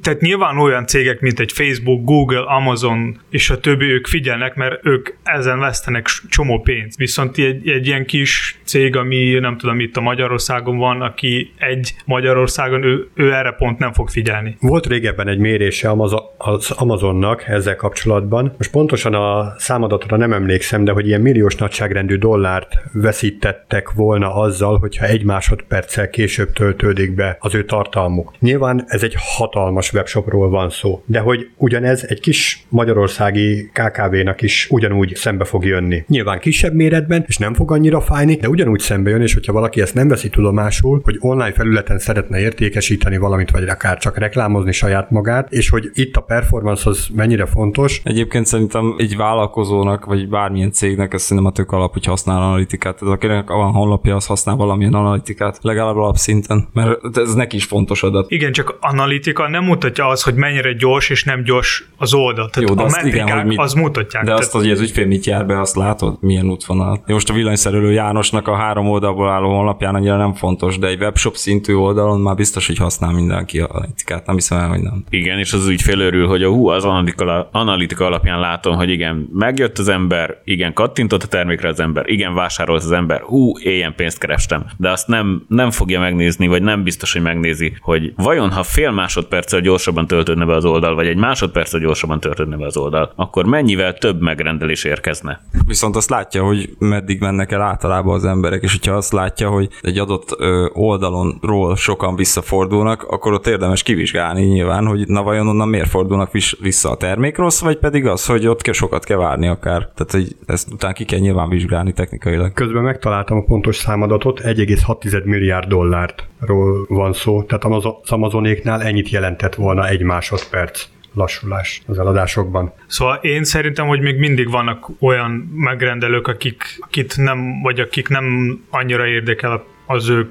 Speaker 1: Tehát nyilván olyan cégek, mint egy Facebook, Google, Amazon és a többi, ők figyelnek, mert ők ezen vesztenek csomó pénzt. Viszont egy, egy ilyen kis cég, ami nem tudom, itt a Magyarországon van, aki egy Magyarországon, ő, ő erre pont nem fog figyelni.
Speaker 3: Volt régebben egy mérése az Amazonnak ezzel kapcsolatban. Most pontosan a számadatra nem emlékszem, de hogy ilyen milliós nagyságrendű dollárt veszítettek volna azzal, hogyha egy másodperccel később töltődik be az ő tartalmuk. Nyilván ez egy hat hatalmas webshopról van szó. De hogy ugyanez egy kis magyarországi KKV-nak is ugyanúgy szembe fog jönni. Nyilván kisebb méretben, és nem fog annyira fájni, de ugyanúgy szembe jön, és hogyha valaki ezt nem veszi tudomásul, hogy online felületen szeretne értékesíteni valamit, vagy akár csak reklámozni saját magát, és hogy itt a performance az mennyire fontos.
Speaker 4: Egyébként szerintem egy vállalkozónak, vagy bármilyen cégnek ez szerintem a tök alap, hogy használ analitikát. Tehát akinek van honlapja, az használ valamilyen analitikát, legalább alapszinten, mert ez neki is fontos adat.
Speaker 1: Igen, csak analitika statisztika nem mutatja az, hogy mennyire gyors és nem gyors az oldal. Tehát Jó, de a azt igen, hogy mit, az mutatják.
Speaker 4: De azt, hogy az ügyfél mit jár be, azt látod, milyen útvonal. Most a villanyszerelő Jánosnak a három oldalból álló honlapján annyira nem fontos, de egy webshop szintű oldalon már biztos, hogy használ mindenki a analitikát, nem hiszem el, hogy nem.
Speaker 2: Igen, és az ügyfél örül, hogy a hú, az analitika, analitika alapján látom, hogy igen, megjött az ember, igen, kattintott a termékre az ember, igen, vásárolt az ember, hú, éljen pénzt kerestem. De azt nem, nem fogja megnézni, vagy nem biztos, hogy megnézi, hogy vajon ha fél másodperccel gyorsabban töltődne be az oldal, vagy egy másodperccel gyorsabban töltődne be az oldal, akkor mennyivel több megrendelés érkezne?
Speaker 4: Viszont azt látja, hogy meddig mennek el általában az emberek, és hogyha azt látja, hogy egy adott oldalonról sokan visszafordulnak, akkor ott érdemes kivizsgálni nyilván, hogy na vajon onnan miért fordulnak vissza a termék rossz, vagy pedig az, hogy ott kell sokat kell várni akár. Tehát hogy ezt után ki kell nyilván vizsgálni technikailag.
Speaker 3: Közben megtaláltam a pontos számadatot, 1,6 milliárd dollárról van szó, tehát az Amazonéknál ennyit jelentett volna egy másodperc lassulás az eladásokban.
Speaker 1: Szóval én szerintem, hogy még mindig vannak olyan megrendelők, akik, akit nem, vagy akik nem annyira érdekel az ő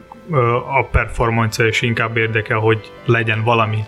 Speaker 1: a performance és inkább érdekel, hogy legyen valami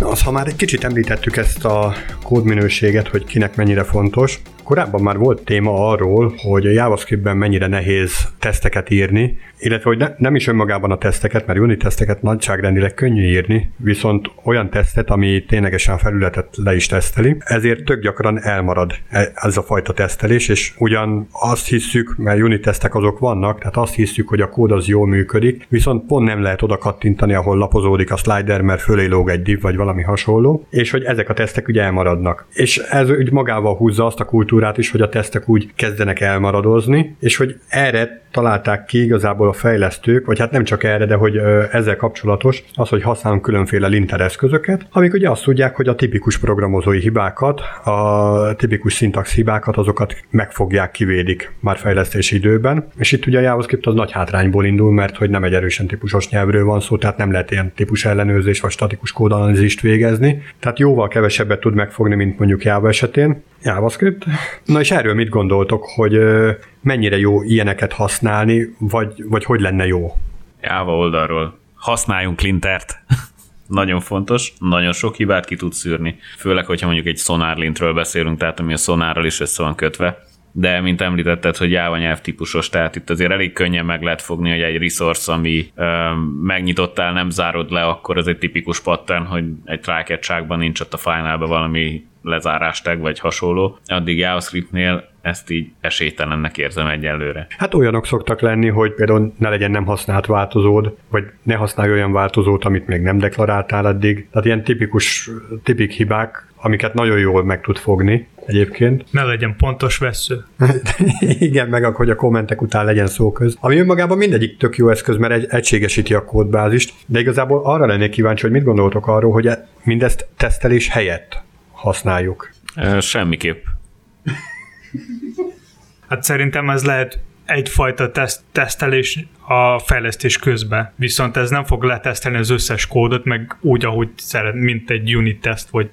Speaker 3: Az, ha már egy kicsit említettük ezt a kódminőséget, hogy kinek mennyire fontos, korábban már volt téma arról, hogy a JavaScriptben mennyire nehéz teszteket írni, illetve hogy ne, nem is önmagában a teszteket, mert unit teszteket nagyságrendileg könnyű írni, viszont olyan tesztet, ami ténylegesen felületet le is teszteli, ezért tök gyakran elmarad e, ez a fajta tesztelés, és ugyan azt hisszük, mert unit tesztek azok vannak, tehát azt hisszük, hogy a kód az jól működik, viszont pont nem lehet oda kattintani, ahol lapozódik a slider, mert fölé lóg egy div vagy valami hasonló, és hogy ezek a tesztek ugye elmaradnak. És ez úgy magával húzza azt a kultúrát is, hogy a tesztek úgy kezdenek elmaradozni, és hogy erre találták ki igazából a fejlesztők, vagy hát nem csak erre, de hogy ezzel kapcsolatos, az, hogy használunk különféle linter eszközöket, amik ugye azt tudják, hogy a tipikus programozói hibákat, a tipikus szintax hibákat, azokat megfogják, kivédik már fejlesztési időben. És itt ugye a JavaScript az nagy hátrányból indul, mert hogy nem egy erősen típusos nyelvről van szó, tehát nem lehet ilyen típus ellenőrzés vagy statikus kódanalízist végezni. Tehát jóval kevesebbet tud megfogni, mint mondjuk Java esetén. JavaScript. Na és erről mit gondoltok, hogy mennyire jó ilyeneket használni, vagy, vagy hogy lenne jó?
Speaker 2: Java oldalról. Használjunk lintert. nagyon fontos, nagyon sok hibát ki tud szűrni. Főleg, hogyha mondjuk egy szonárlintről beszélünk, tehát ami a szonárral is össze van kötve. De, mint említetted, hogy Java nyelv típusos, tehát itt azért elég könnyen meg lehet fogni, hogy egy resource, ami ö, megnyitottál, nem zárod le, akkor ez egy tipikus pattern, hogy egy trájketságban nincs ott a fájnálban valami lezárástag vagy hasonló. Addig JavaScriptnél ezt így esélytelennek érzem egyelőre.
Speaker 3: Hát olyanok szoktak lenni, hogy például ne legyen nem használt változód, vagy ne használj olyan változót, amit még nem deklaráltál eddig. Tehát ilyen tipikus, tipik hibák, amiket nagyon jól meg tud fogni egyébként.
Speaker 1: Ne legyen pontos vesző.
Speaker 3: Igen, meg hogy a kommentek után legyen szóköz. Ami önmagában mindegyik tök jó eszköz, mert egy, egységesíti a kódbázist, de igazából arra lennék kíváncsi, hogy mit gondoltok arról, hogy e- mindezt tesztelés helyett használjuk.
Speaker 2: Semmiképp.
Speaker 1: Hát szerintem ez lehet egyfajta teszt, tesztelés a fejlesztés közben, viszont ez nem fog letesztelni az összes kódot, meg úgy, ahogy szeret, mint egy unit teszt, vagy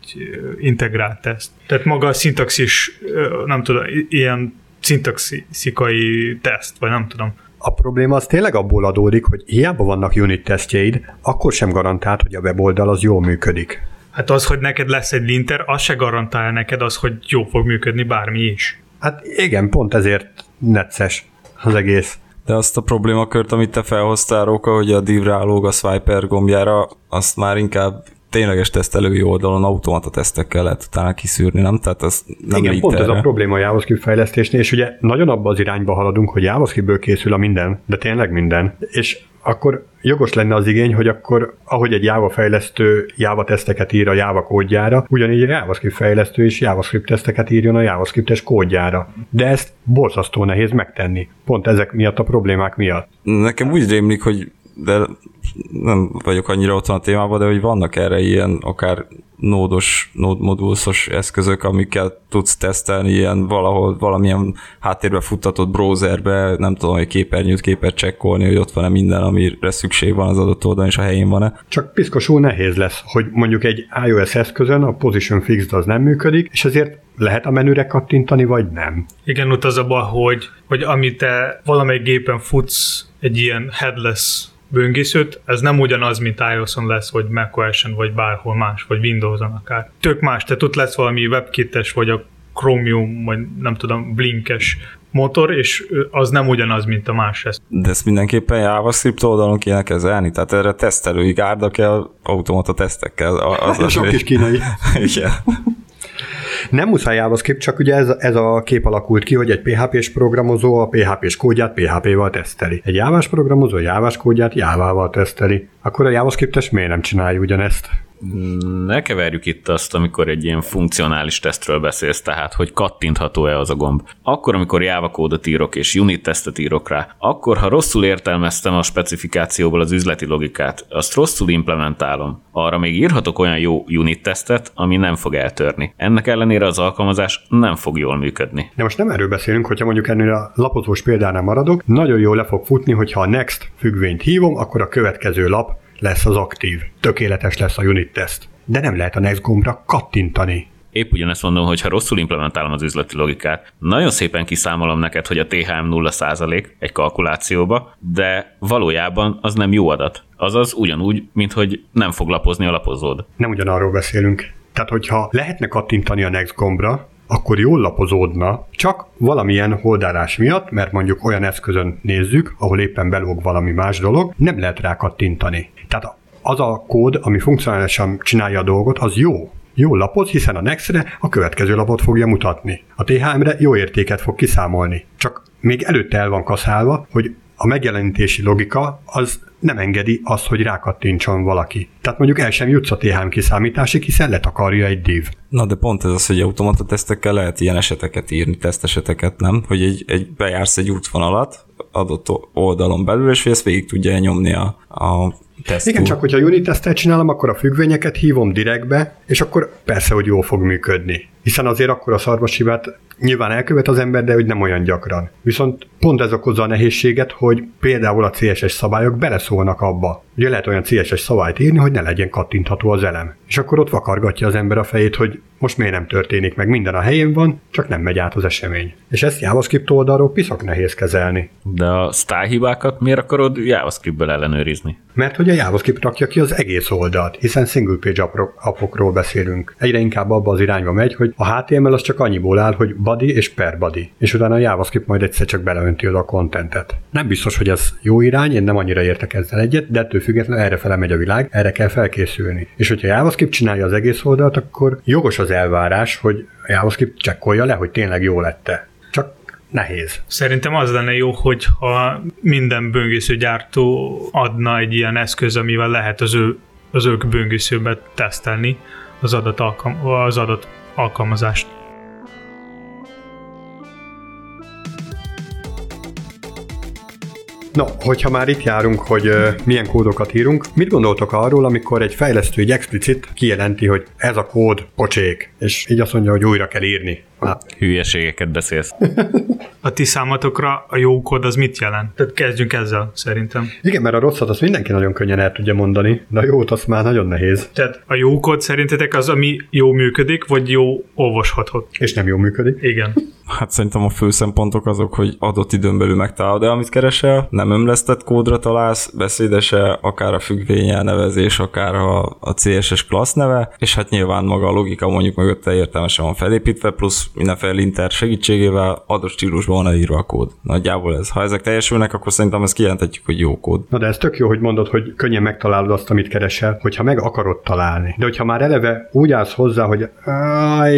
Speaker 1: integrált teszt. Tehát maga a szintaxis, nem tudom, ilyen szintaxikai teszt, vagy nem tudom.
Speaker 3: A probléma az tényleg abból adódik, hogy hiába vannak unit tesztjeid, akkor sem garantált, hogy a weboldal az jól működik.
Speaker 1: Hát az, hogy neked lesz egy linter, az se garantálja neked az, hogy jó fog működni bármi is.
Speaker 3: Hát igen, pont ezért necces az egész.
Speaker 4: De azt a problémakört, amit te felhoztál, Róka, hogy a div rálóg a swiper gombjára, azt már inkább tényleges tesztelői oldalon automata tesztekkel lehet utána kiszűrni, nem? Tehát ez nem
Speaker 3: Igen, pont erre. ez a probléma a JavaScript fejlesztésnél, és ugye nagyon abba az irányba haladunk, hogy JavaScriptből készül a minden, de tényleg minden. És akkor jogos lenne az igény, hogy akkor, ahogy egy Java fejlesztő Java teszteket ír a Java kódjára, ugyanígy egy JavaScript fejlesztő is JavaScript teszteket írjon a JavaScriptes kódjára. De ezt borzasztó nehéz megtenni. Pont ezek miatt a problémák miatt.
Speaker 4: Nekem úgy rémlik, hogy de nem vagyok annyira ott a témában, de hogy vannak erre ilyen akár nódos, nód modulszos eszközök, amikkel tudsz tesztelni ilyen valahol valamilyen háttérbe futtatott browserbe, nem tudom, hogy képernyőt képet csekkolni, hogy ott van-e minden, amire szükség van az adott oldalon, és a helyén van-e.
Speaker 3: Csak piszkosul nehéz lesz, hogy mondjuk egy iOS eszközön a position fixed az nem működik, és ezért lehet a menüre kattintani, vagy nem.
Speaker 1: Igen, ott az abban, hogy, hogy amit te valamelyik gépen futsz egy ilyen headless böngészőt, ez nem ugyanaz, mint iOS-on lesz, vagy macOS-en, vagy bárhol más, vagy Windows-on akár. Tök más, tehát ott lesz valami webkites, vagy a Chromium, vagy nem tudom, blinkes motor, és az nem ugyanaz, mint a más.
Speaker 4: De ezt mindenképpen JavaScript oldalon kéne kezelni? Tehát erre tesztelői gárda kell automata tesztekkel.
Speaker 3: Az Sok is kínai.
Speaker 4: Igen.
Speaker 3: Nem muszáj JavaScript, csak ugye ez, ez a kép alakult ki, hogy egy PHP-s programozó a PHP-s kódját PHP-val teszteli. Egy Java-s programozó Java-s kódját Java-val teszteli. Akkor a JavaScript-es miért nem csinálja ugyanezt?
Speaker 2: Ne keverjük itt azt, amikor egy ilyen funkcionális tesztről beszélsz, tehát hogy kattintható-e az a gomb. Akkor, amikor Java kódot írok és unit tesztet írok rá, akkor, ha rosszul értelmeztem a specifikációból az üzleti logikát, azt rosszul implementálom. Arra még írhatok olyan jó unit tesztet, ami nem fog eltörni. Ennek ellenére az alkalmazás nem fog jól működni.
Speaker 3: De most nem erről beszélünk, hogyha mondjuk ennél a lapozós példánál maradok, nagyon jól le fog futni, hogyha a next függvényt hívom, akkor a következő lap lesz az aktív. Tökéletes lesz a unit test. De nem lehet a next gombra kattintani.
Speaker 2: Épp ugyanezt mondom, hogy ha rosszul implementálom az üzleti logikát, nagyon szépen kiszámolom neked, hogy a THM 0% egy kalkulációba, de valójában az nem jó adat. Azaz ugyanúgy, mint hogy nem fog lapozni a lapozód.
Speaker 3: Nem ugyanarról beszélünk. Tehát, hogyha lehetne kattintani a next gombra, akkor jól lapozódna, csak valamilyen holdárás miatt, mert mondjuk olyan eszközön nézzük, ahol éppen belóg valami más dolog, nem lehet rá kattintani. Tehát az a kód, ami funkcionálisan csinálja a dolgot, az jó. Jó lapoz, hiszen a Next-re a következő lapot fogja mutatni. A THM-re jó értéket fog kiszámolni. Csak még előtte el van kaszálva, hogy a megjelenítési logika az nem engedi azt, hogy rákattintson valaki. Tehát mondjuk el sem jutsz a THM kiszámításig, hiszen letakarja egy div.
Speaker 4: Na de pont ez az, hogy automata tesztekkel lehet ilyen eseteket írni, teszteseteket, nem? Hogy egy, egy bejársz egy útvonalat adott oldalon belül, és ezt végig tudja nyomni a, a
Speaker 3: Tesztú. Igen, csak hogyha unit tesztet csinálom, akkor a függvényeket hívom direktbe, és akkor persze, hogy jól fog működni. Hiszen azért akkor a szarvasivát nyilván elkövet az ember, de hogy nem olyan gyakran. Viszont pont ez okozza a nehézséget, hogy például a CSS szabályok beleszólnak abba. Ugye lehet olyan CSS szabályt írni, hogy ne legyen kattintható az elem. És akkor ott vakargatja az ember a fejét, hogy most miért nem történik meg, minden a helyén van, csak nem megy át az esemény. És ezt JavaScript oldalról piszak nehéz kezelni.
Speaker 2: De a style hibákat miért akarod JavaScriptből ellenőrizni?
Speaker 3: Mert hogy a JavaScript rakja ki az egész oldalt, hiszen single page appokról beszélünk. Egyre inkább abba az irányba megy, hogy a HTML az csak annyiból áll, hogy body és per body, és utána a JavaScript majd egyszer csak beleönti oda a contentet. Nem biztos, hogy ez jó irány, én nem annyira értek ezzel egyet, de ettől függetlenül erre fele megy a világ, erre kell felkészülni. És hogyha JavaScript csinálja az egész oldalt, akkor jogos az elvárás, hogy JavaScript csekkolja le, hogy tényleg jó lette. Csak nehéz.
Speaker 1: Szerintem az lenne jó, hogyha minden böngésző gyártó adna egy ilyen eszköz, amivel lehet az ő az ők böngészőbe tesztelni az adat, alkalm- az adat alkalmazást.
Speaker 3: Na, hogyha már itt járunk, hogy uh, milyen kódokat írunk, mit gondoltok arról, amikor egy fejlesztő egy explicit kijelenti, hogy ez a kód pocsék, és így azt mondja, hogy újra kell írni?
Speaker 2: Hát. Hülyeségeket beszélsz.
Speaker 1: a ti számatokra a jó kód az mit jelent? Tehát kezdjünk ezzel, szerintem.
Speaker 3: Igen, mert a rosszat azt mindenki nagyon könnyen el tudja mondani, de a jót azt már nagyon nehéz.
Speaker 1: Tehát a jó kód szerintetek az, ami jó működik, vagy jó olvasható?
Speaker 3: És nem jó működik.
Speaker 1: Igen.
Speaker 4: Hát szerintem a fő szempontok azok, hogy adott időn belül megtalálod el, amit keresel, nem ömlesztett kódra találsz, beszédese, akár a függvény nevezés, akár a, a CSS klassz neve, és hát nyilván maga a logika mondjuk mögötte értelmesen van felépítve, plusz mindenféle linter segítségével adott stílusban van írva a kód. Nagyjából ez. Ha ezek teljesülnek, akkor szerintem ezt kijelenthetjük, hogy jó kód.
Speaker 3: Na de ez tök jó, hogy mondod, hogy könnyen megtalálod azt, amit keresel, hogyha meg akarod találni. De hogyha már eleve úgy állsz hozzá, hogy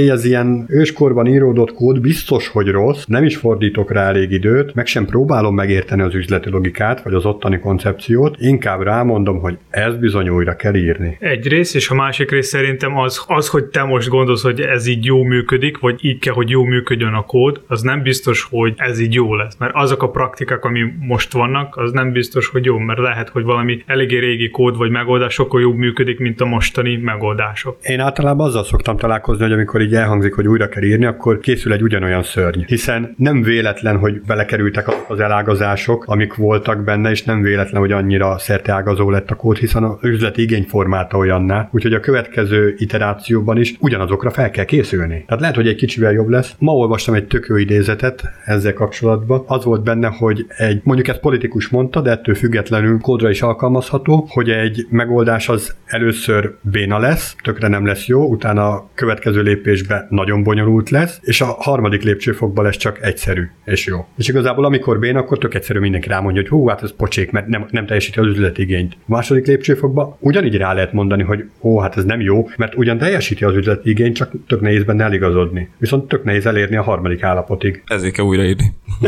Speaker 3: ez ilyen őskorban íródott kód biztos, hogy rossz, nem is fordítok rá elég időt, meg sem próbálom megérteni az üzleti logikát, vagy az ottani koncepciót, inkább rámondom, hogy ez bizony újra kell írni.
Speaker 1: Egy rész, és a másik rész szerintem az, az hogy te most gondolsz, hogy ez így jó működik, vagy így kell, hogy jó működjön a kód, az nem biztos, hogy ez így jó lesz. Mert azok a praktikák, ami most vannak, az nem biztos, hogy jó, mert lehet, hogy valami eléggé régi kód vagy megoldás sokkal jobb működik, mint a mostani megoldások.
Speaker 3: Én általában azzal szoktam találkozni, hogy amikor így elhangzik, hogy újra kell írni, akkor készül egy ugyanolyan szörny. Hiszen nem véletlen, hogy belekerültek az elágazások, amik voltak benne, és nem véletlen, hogy annyira szerteágazó lett a kód, hiszen az üzleti igény formáta olyanná, úgyhogy a következő iterációban is ugyanazokra fel kell készülni. Tehát lehet, hogy egy kicsivel mennyivel jobb lesz. Ma olvastam egy tök jó idézetet ezzel kapcsolatban. Az volt benne, hogy egy, mondjuk ezt politikus mondta, de ettől függetlenül kódra is alkalmazható, hogy egy megoldás az először béna lesz, tökre nem lesz jó, utána a következő lépésben nagyon bonyolult lesz, és a harmadik lépcsőfokban lesz csak egyszerű és jó. És igazából amikor béna, akkor tök egyszerű mindenki rámondja, hogy hú, hát ez pocsék, mert nem, nem teljesíti az üzletigényt. A második lépcsőfokban ugyanígy rá lehet mondani, hogy ó, hát ez nem jó, mert ugyan teljesíti az üzletigényt, csak tök nehéz benne eligazodni. Viszont tök nehéz elérni a harmadik állapotig.
Speaker 4: Ezért kell újraírni.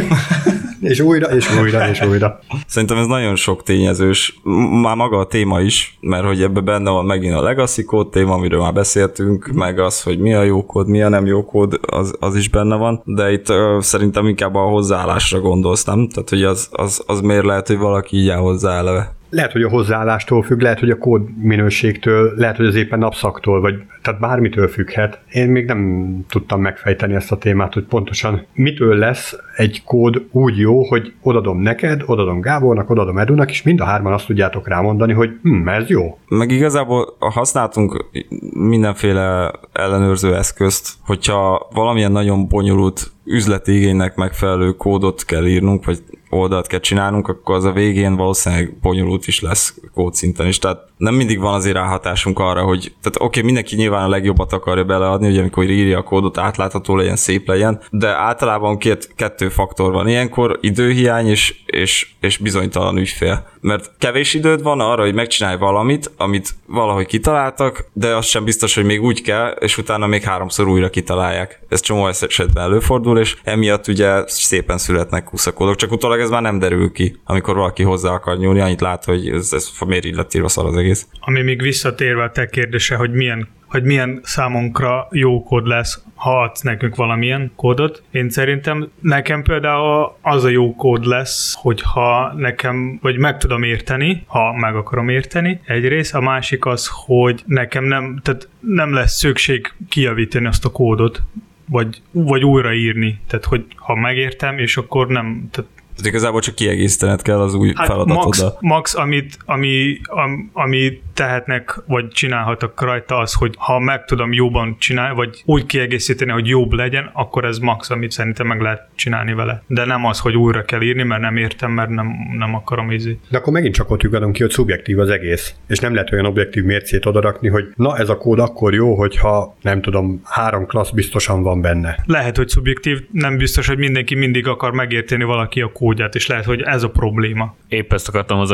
Speaker 3: És újra, és újra, és újra.
Speaker 4: Szerintem ez nagyon sok tényezős, már maga a téma is, mert hogy ebben benne van megint a legacy kód téma, amiről már beszéltünk, meg az, hogy mi a jó kód, mi a nem jó kód, az, az is benne van, de itt uh, szerintem inkább a hozzáállásra gondolsz, nem? Tehát, hogy az, az, az miért lehet, hogy valaki így áll hozzá eleve.
Speaker 3: Lehet, hogy a hozzáállástól függ, lehet, hogy a kód minőségtől, lehet, hogy az éppen napszaktól, vagy tehát bármitől függhet. Én még nem tudtam megfejteni ezt a témát, hogy pontosan mitől lesz egy kód úgy jó, hogy odadom neked, odadom Gábornak, odadom Edunak, és mind a hárman azt tudjátok rámondani, hogy hm, ez jó.
Speaker 4: Meg igazából használtunk mindenféle ellenőrző eszközt, hogyha valamilyen nagyon bonyolult üzleti igénynek megfelelő kódot kell írnunk, vagy oldalt kell csinálnunk, akkor az a végén valószínűleg bonyolult is lesz kódszinten is. Tehát nem mindig van azért ráhatásunk arra, hogy tehát oké, okay, mindenki nyilván a legjobbat akarja beleadni, hogy amikor írja a kódot, átlátható legyen, szép legyen, de általában két, kettő faktor van. Ilyenkor időhiány és, és, és bizonytalan ügyfél. Mert kevés időd van arra, hogy megcsinálj valamit, amit valahogy kitaláltak, de az sem biztos, hogy még úgy kell, és utána még háromszor újra kitalálják. Ez csomó esetben előfordul, és emiatt ugye szépen születnek kuszakodok, csak utólag ez már nem derül ki, amikor valaki hozzá akar nyúlni, annyit lát, hogy ez, ez miért így lett írva szar az egész.
Speaker 1: Ami még visszatérve a te kérdése, hogy milyen hogy milyen számunkra jó kód lesz, ha adsz nekünk valamilyen kódot. Én szerintem nekem például az a jó kód lesz, hogyha nekem, vagy meg tudom érteni, ha meg akarom érteni egyrészt, a másik az, hogy nekem nem, tehát nem lesz szükség kijavítani azt a kódot, vagy, vagy újraírni. Tehát, hogy ha megértem, és akkor nem, tehát
Speaker 4: tehát igazából csak kiegészítened kell az új hát feladatoddal.
Speaker 1: Max, max amit, ami, am, ami tehetnek, vagy csinálhatok rajta az, hogy ha meg tudom jóban csinálni, vagy úgy kiegészíteni, hogy jobb legyen, akkor ez max, amit szerintem meg lehet csinálni vele. De nem az, hogy újra kell írni, mert nem értem, mert nem, nem akarom ízni.
Speaker 3: De akkor megint csak ott lyukadunk ki, hogy szubjektív az egész. És nem lehet olyan objektív mércét odarakni, hogy na ez a kód akkor jó, hogyha nem tudom, három klassz biztosan van benne.
Speaker 1: Lehet, hogy szubjektív, nem biztos, hogy mindenki mindig akar megérteni valaki a kódját, és lehet, hogy ez a probléma.
Speaker 2: Épp ezt akartam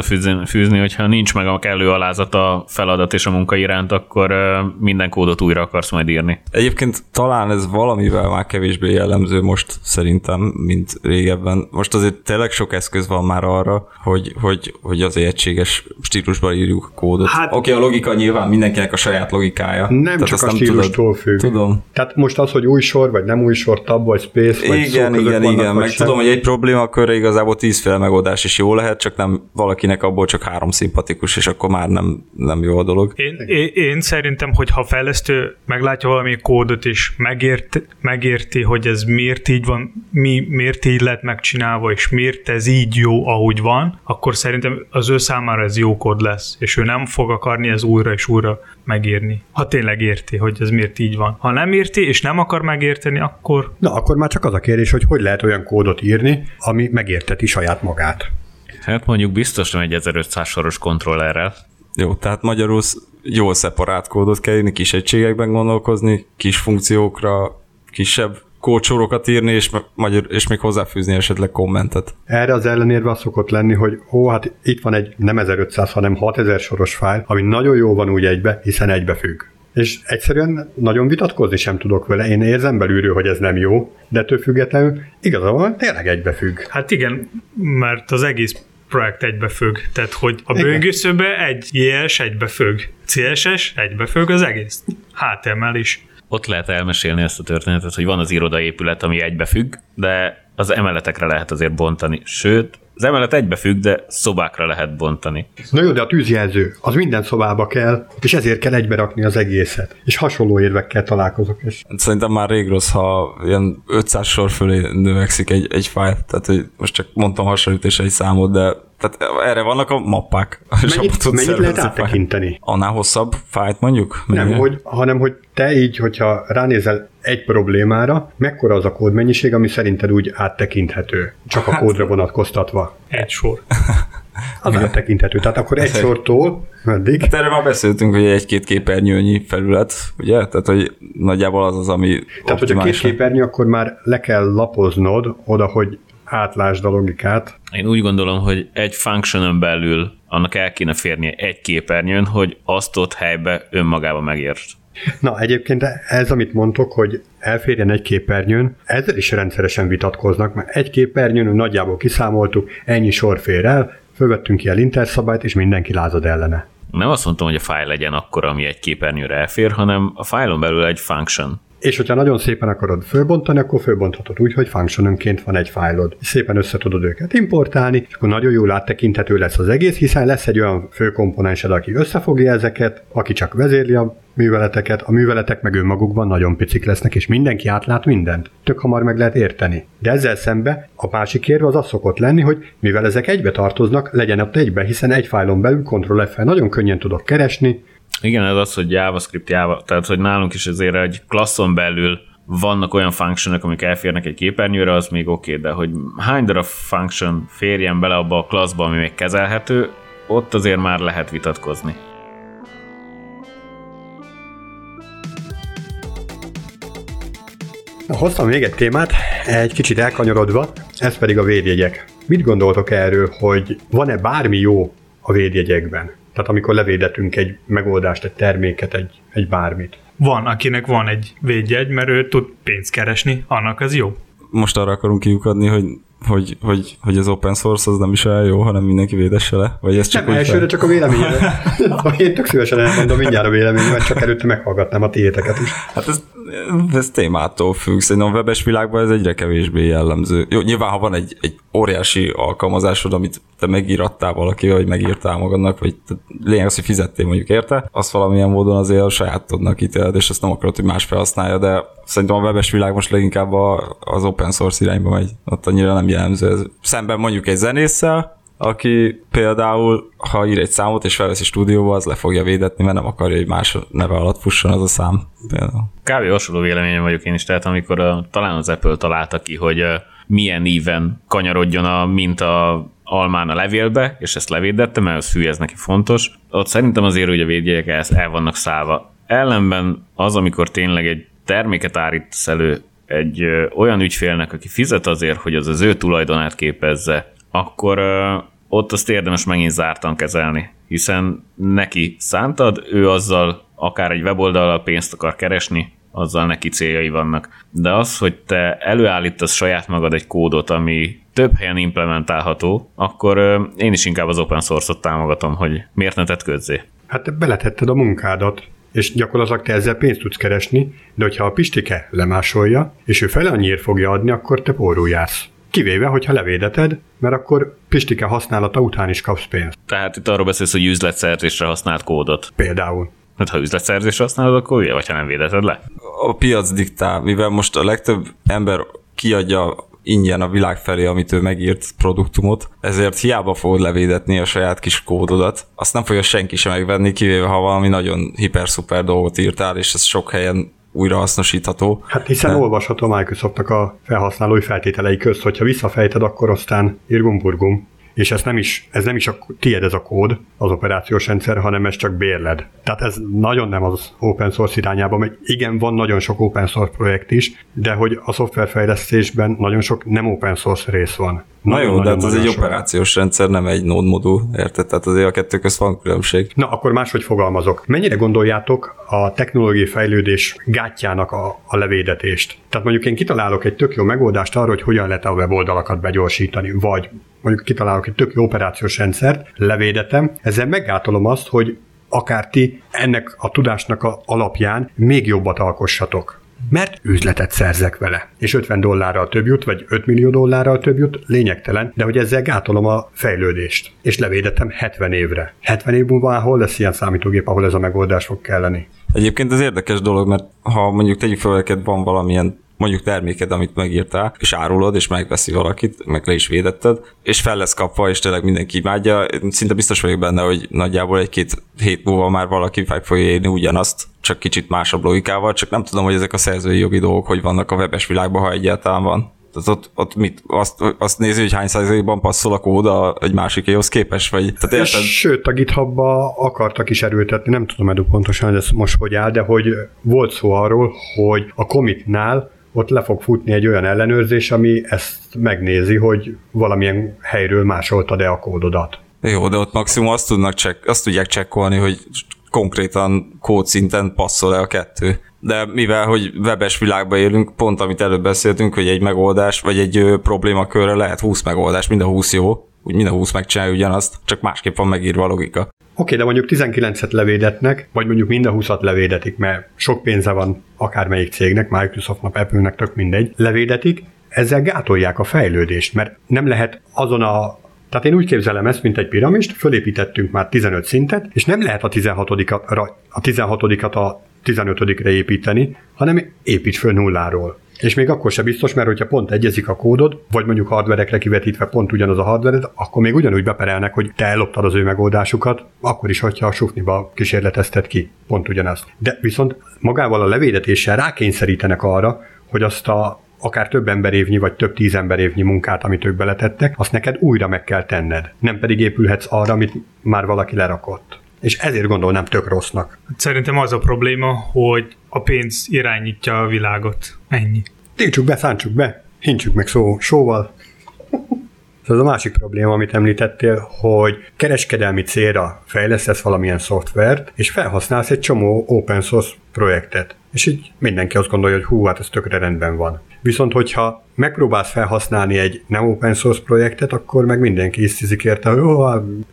Speaker 2: fűzni hogyha nincs meg a kellő alázat a feladat és a munka iránt, akkor minden kódot újra akarsz majd írni.
Speaker 4: Egyébként talán ez valamivel már kevésbé jellemző most szerintem, mint régebben. Most azért tényleg sok eszköz van már arra, hogy, hogy, hogy az egységes stílusban írjuk a kódot. Hát, Oké, okay, a logika nyilván mindenkinek a saját logikája.
Speaker 3: Nem Tehát csak a stílustól tudod. függ.
Speaker 4: Tudom.
Speaker 3: Tehát most az, hogy új sor, vagy nem új sor, tab, vagy space, vagy
Speaker 4: Igen, szó igen, igen. Meg sem. tudom, hogy egy probléma körre igazából tízféle megoldás is jó lehet, csak nem valakinek abból csak három szimpatikus, és akkor már nem, nem jó a dolog.
Speaker 1: Én, én, én szerintem, hogy ha fejlesztő meglátja valami kódot, és megért, megérti, hogy ez miért így van, mi, miért így lett megcsinálva, és miért ez így jó, ahogy van, akkor szerintem az ő számára ez jó kód lesz, és ő nem fog akarni ez újra és újra megírni. Ha tényleg érti, hogy ez miért így van. Ha nem érti, és nem akar megérteni, akkor...
Speaker 3: Na, akkor már csak az a kérdés, hogy hogy lehet olyan kódot írni, ami megérteti saját magát.
Speaker 2: Hát mondjuk biztos nem egy 1500 soros kontrollerrel.
Speaker 4: Jó, tehát magyarul jól szeparált kódot kell írni, kis egységekben gondolkozni, kis funkciókra, kisebb kócsorokat írni, és, magyar, és még hozzáfűzni esetleg kommentet.
Speaker 3: Erre az ellenérve az szokott lenni, hogy ó, hát itt van egy nem 1500, hanem 6000 soros fájl, ami nagyon jó van úgy egybe, hiszen egybefügg. És egyszerűen nagyon vitatkozni sem tudok vele. Én érzem belülről, hogy ez nem jó, de ettől függetlenül igazából tényleg egybefügg.
Speaker 1: Hát igen, mert az egész projekt egybefügg. Tehát, hogy a böngészőbe egy JS egybefügg, CSS egybefügg az egész. HTML is.
Speaker 2: Ott lehet elmesélni ezt a történetet, hogy van az irodaépület, ami egybefügg, de az emeletekre lehet azért bontani. Sőt, az emelet egybefügg, de szobákra lehet bontani.
Speaker 3: Na jó, de a tűzjelző, az minden szobába kell, és ezért kell egybe rakni az egészet. És hasonló érvekkel találkozok is.
Speaker 4: Szerintem már rég rossz, ha ilyen 500 sor fölé növekszik egy, egy fájl. Tehát, hogy most csak mondtam hasonlítás egy számot, de Tehát erre vannak a mappák.
Speaker 3: Mennyit, mennyit lehet áttekinteni?
Speaker 4: Annál hosszabb fájt mondjuk?
Speaker 3: Nem, hogy, hanem hogy te így, hogyha ránézel egy problémára, mekkora az a kódmennyiség, ami szerinted úgy áttekinthető, csak a hát, kódra vonatkoztatva?
Speaker 1: Egy sor.
Speaker 3: Az áttekinthető. Tehát akkor egy sortól meddig?
Speaker 4: Hát erre már beszéltünk, hogy egy-két képernyőnyi felület, ugye? Tehát, hogy nagyjából az az, ami
Speaker 3: Tehát, hogy a két képernyő, akkor már le kell lapoznod oda, hogy átlásd a logikát.
Speaker 2: Én úgy gondolom, hogy egy functionon belül annak el kéne férnie egy képernyőn, hogy azt ott helybe önmagába megért.
Speaker 3: Na, egyébként ez, amit mondtok, hogy elférjen egy képernyőn, ezzel is rendszeresen vitatkoznak, mert egy képernyőn nagyjából kiszámoltuk, ennyi sor fér el, fölvettünk ki a linter szabályt, és mindenki lázad ellene.
Speaker 2: Nem azt mondtam, hogy a fájl legyen akkor, ami egy képernyőre elfér, hanem a fájlon belül egy function.
Speaker 3: És hogyha nagyon szépen akarod fölbontani, akkor fölbonthatod úgy, hogy functiononként van egy fájlod. Szépen össze tudod őket importálni, és akkor nagyon jól áttekinthető lesz az egész, hiszen lesz egy olyan főkomponensed, aki összefogja ezeket, aki csak vezérli a műveleteket, a műveletek meg önmagukban nagyon picik lesznek, és mindenki átlát mindent. Tök hamar meg lehet érteni. De ezzel szembe a másik érve az az szokott lenni, hogy mivel ezek egybe tartoznak, legyen ott egybe, hiszen egy fájlon belül Ctrl f nagyon könnyen tudok keresni,
Speaker 2: igen, ez az, hogy JavaScript, Java, tehát hogy nálunk is azért egy klasszon belül vannak olyan functionok, amik elférnek egy képernyőre, az még oké, okay, de hogy hány darab function férjen bele abba a klasszba, ami még kezelhető, ott azért már lehet vitatkozni.
Speaker 3: Hoztam még egy témát, egy kicsit elkanyarodva, ez pedig a védjegyek. Mit gondoltok erről, hogy van-e bármi jó a védjegyekben? Tehát amikor levédetünk egy megoldást, egy terméket, egy, egy bármit.
Speaker 1: Van, akinek van egy védjegy, mert ő tud pénzt keresni, annak az jó.
Speaker 4: Most arra akarunk kiukadni, hogy hogy, hogy, hogy az open source az nem is olyan jó, hanem mindenki védesse le? Vagy ez csak
Speaker 3: nem, elsőre fel... csak a véleményre. Én tök szívesen elmondom mindjárt a véleményemet, csak előtte meghallgatnám a tiéteket is.
Speaker 4: Hát ez, ez témától függ. Szerintem a webes világban ez egyre kevésbé jellemző. Jó, nyilván, ha van egy, egy óriási alkalmazásod, amit te megírattál valaki, vagy megírtál magadnak, vagy lényeg az, hogy fizettél mondjuk érte, azt valamilyen módon azért a sajátodnak ítéled, és azt nem akarod, hogy más felhasználja, de szerintem a webes világ most leginkább az open source irányba megy. Ott annyira nem jellemző. Ez szemben mondjuk egy zenésszel, aki például, ha ír egy számot és felveszi stúdióba, az le fogja védetni, mert nem akarja, hogy más neve alatt fusson az a szám. Például.
Speaker 2: Kb. hasonló véleményem vagyok én is, tehát amikor a, talán az Apple találta ki, hogy milyen néven kanyarodjon a minta almán a levélbe, és ezt levédette, mert az hű, ez neki fontos. Ott szerintem azért, hogy a védjegyek el vannak szállva. Ellenben az, amikor tényleg egy terméket állítasz elő egy olyan ügyfélnek, aki fizet azért, hogy az az ő tulajdonát képezze, akkor ott azt érdemes megint zártan kezelni, hiszen neki szántad, ő azzal akár egy weboldallal pénzt akar keresni, azzal neki céljai vannak. De az, hogy te előállítasz saját magad egy kódot, ami több helyen implementálható, akkor én is inkább az open source-ot támogatom, hogy miért ne tett közzé.
Speaker 3: Hát beletetted a munkádat, és gyakorlatilag te ezzel pénzt tudsz keresni, de hogyha a Pistike lemásolja, és ő fel annyiért fogja adni, akkor te pórul jársz. Kivéve, hogyha levédeted, mert akkor Pistike használata után is kapsz pénzt.
Speaker 2: Tehát itt arról beszélsz, hogy üzletszerzésre használt kódot.
Speaker 3: Például.
Speaker 2: Hát ha üzletszerzésre használod, akkor ugye, vagy ha nem védeted le?
Speaker 4: A piac diktál, mivel most a legtöbb ember kiadja ingyen a világ felé, amit ő megírt produktumot, ezért hiába fogod levédetni a saját kis kódodat. Azt nem fogja senki sem megvenni, kivéve ha valami nagyon hiper-szuper dolgot írtál, és ez sok helyen újra hasznosítható.
Speaker 3: Hát hiszen de... olvasható Microsoftnak a felhasználói feltételei közt, hogyha visszafejted, akkor aztán irgum-burgum és ez nem is, ez nem is a tied ez a kód, az operációs rendszer, hanem ez csak bérled. Tehát ez nagyon nem az open source irányába megy. Igen, van nagyon sok open source projekt is, de hogy a szoftverfejlesztésben nagyon sok nem open source rész van.
Speaker 4: Na jó, de hát ez egy operációs rendszer, nem egy node modul, érted? Tehát azért a kettő közt van különbség.
Speaker 3: Na, akkor máshogy fogalmazok. Mennyire gondoljátok a technológiai fejlődés gátjának a, a levédetést? Tehát mondjuk én kitalálok egy tök jó megoldást arra, hogy hogyan lehet a weboldalakat begyorsítani, vagy mondjuk kitalálok egy tök jó operációs rendszert, levédetem, ezzel meggátolom azt, hogy akár ti ennek a tudásnak a alapján még jobbat alkossatok mert üzletet szerzek vele. És 50 dollárral több jut, vagy 5 millió dollárral több jut, lényegtelen, de hogy ezzel gátolom a fejlődést. És levédetem 70 évre. 70 év múlva hol lesz ilyen számítógép, ahol ez a megoldás fog kelleni?
Speaker 4: Egyébként ez érdekes dolog, mert ha mondjuk tegyük fel, van valamilyen mondjuk terméked, amit megírtál, és árulod, és megveszi valakit, meg le is védetted, és fel lesz kapva, és tényleg mindenki imádja. Szinte biztos vagyok benne, hogy nagyjából egy-két hét múlva már valaki meg fogja érni ugyanazt, csak kicsit másabb logikával, csak nem tudom, hogy ezek a szerzői jogi dolgok hogy vannak a webes világban, ha egyáltalán van. Tehát ott, ott mit, azt, azt nézi, hogy hány százalékban passzol a kód egy másikéhoz képes, vagy? Tehát
Speaker 3: érted? Sőt, a GitHubba akartak is erőltetni, nem tudom edu pontosan, hogy ez most hogy áll, de hogy volt szó arról, hogy a comitnál ott le fog futni egy olyan ellenőrzés, ami ezt megnézi, hogy valamilyen helyről másoltad-e a kódodat.
Speaker 4: Jó, de ott maximum azt, tudnak check, azt tudják csekkolni, hogy konkrétan kódszinten passzol-e a kettő. De mivel, hogy webes világban élünk, pont amit előbb beszéltünk, hogy egy megoldás, vagy egy problémakörre lehet 20 megoldás, mind a 20 jó, úgy mind a 20 megcsinálja ugyanazt, csak másképp van megírva a logika. Oké,
Speaker 3: de mondjuk 19-et levédetnek, vagy mondjuk mind a 20-at levédetik, mert sok pénze van akármelyik cégnek, Microsoftnak, Apple-nek, tök mindegy, levédetik, ezzel gátolják a fejlődést, mert nem lehet azon a tehát én úgy képzelem ezt, mint egy piramist, fölépítettünk már 15 szintet, és nem lehet a 16-at a, 16 a 15-re építeni, hanem építs föl nulláról. És még akkor sem biztos, mert hogyha pont egyezik a kódod, vagy mondjuk hardverekre kivetítve pont ugyanaz a hardvered, akkor még ugyanúgy beperelnek, hogy te elloptad az ő megoldásukat, akkor is, hogyha a sufniba kísérletezted ki, pont ugyanazt. De viszont magával a levédetéssel rákényszerítenek arra, hogy azt a akár több emberévnyi, vagy több tíz emberévnyi munkát, amit ők beletettek, azt neked újra meg kell tenned. Nem pedig épülhetsz arra, amit már valaki lerakott. És ezért gondolnám tök rossznak.
Speaker 1: Szerintem az a probléma, hogy a pénz irányítja a világot. Ennyi.
Speaker 3: Tiltsuk be, szántsuk be, hintsük meg szó, sóval. Ez a másik probléma, amit említettél, hogy kereskedelmi célra fejlesztesz valamilyen szoftvert, és felhasználsz egy csomó open source projektet. És így mindenki azt gondolja, hogy hú, hát ez tökre rendben van. Viszont, hogyha megpróbálsz felhasználni egy nem open source projektet, akkor meg mindenki isztizik érte, hogy ó,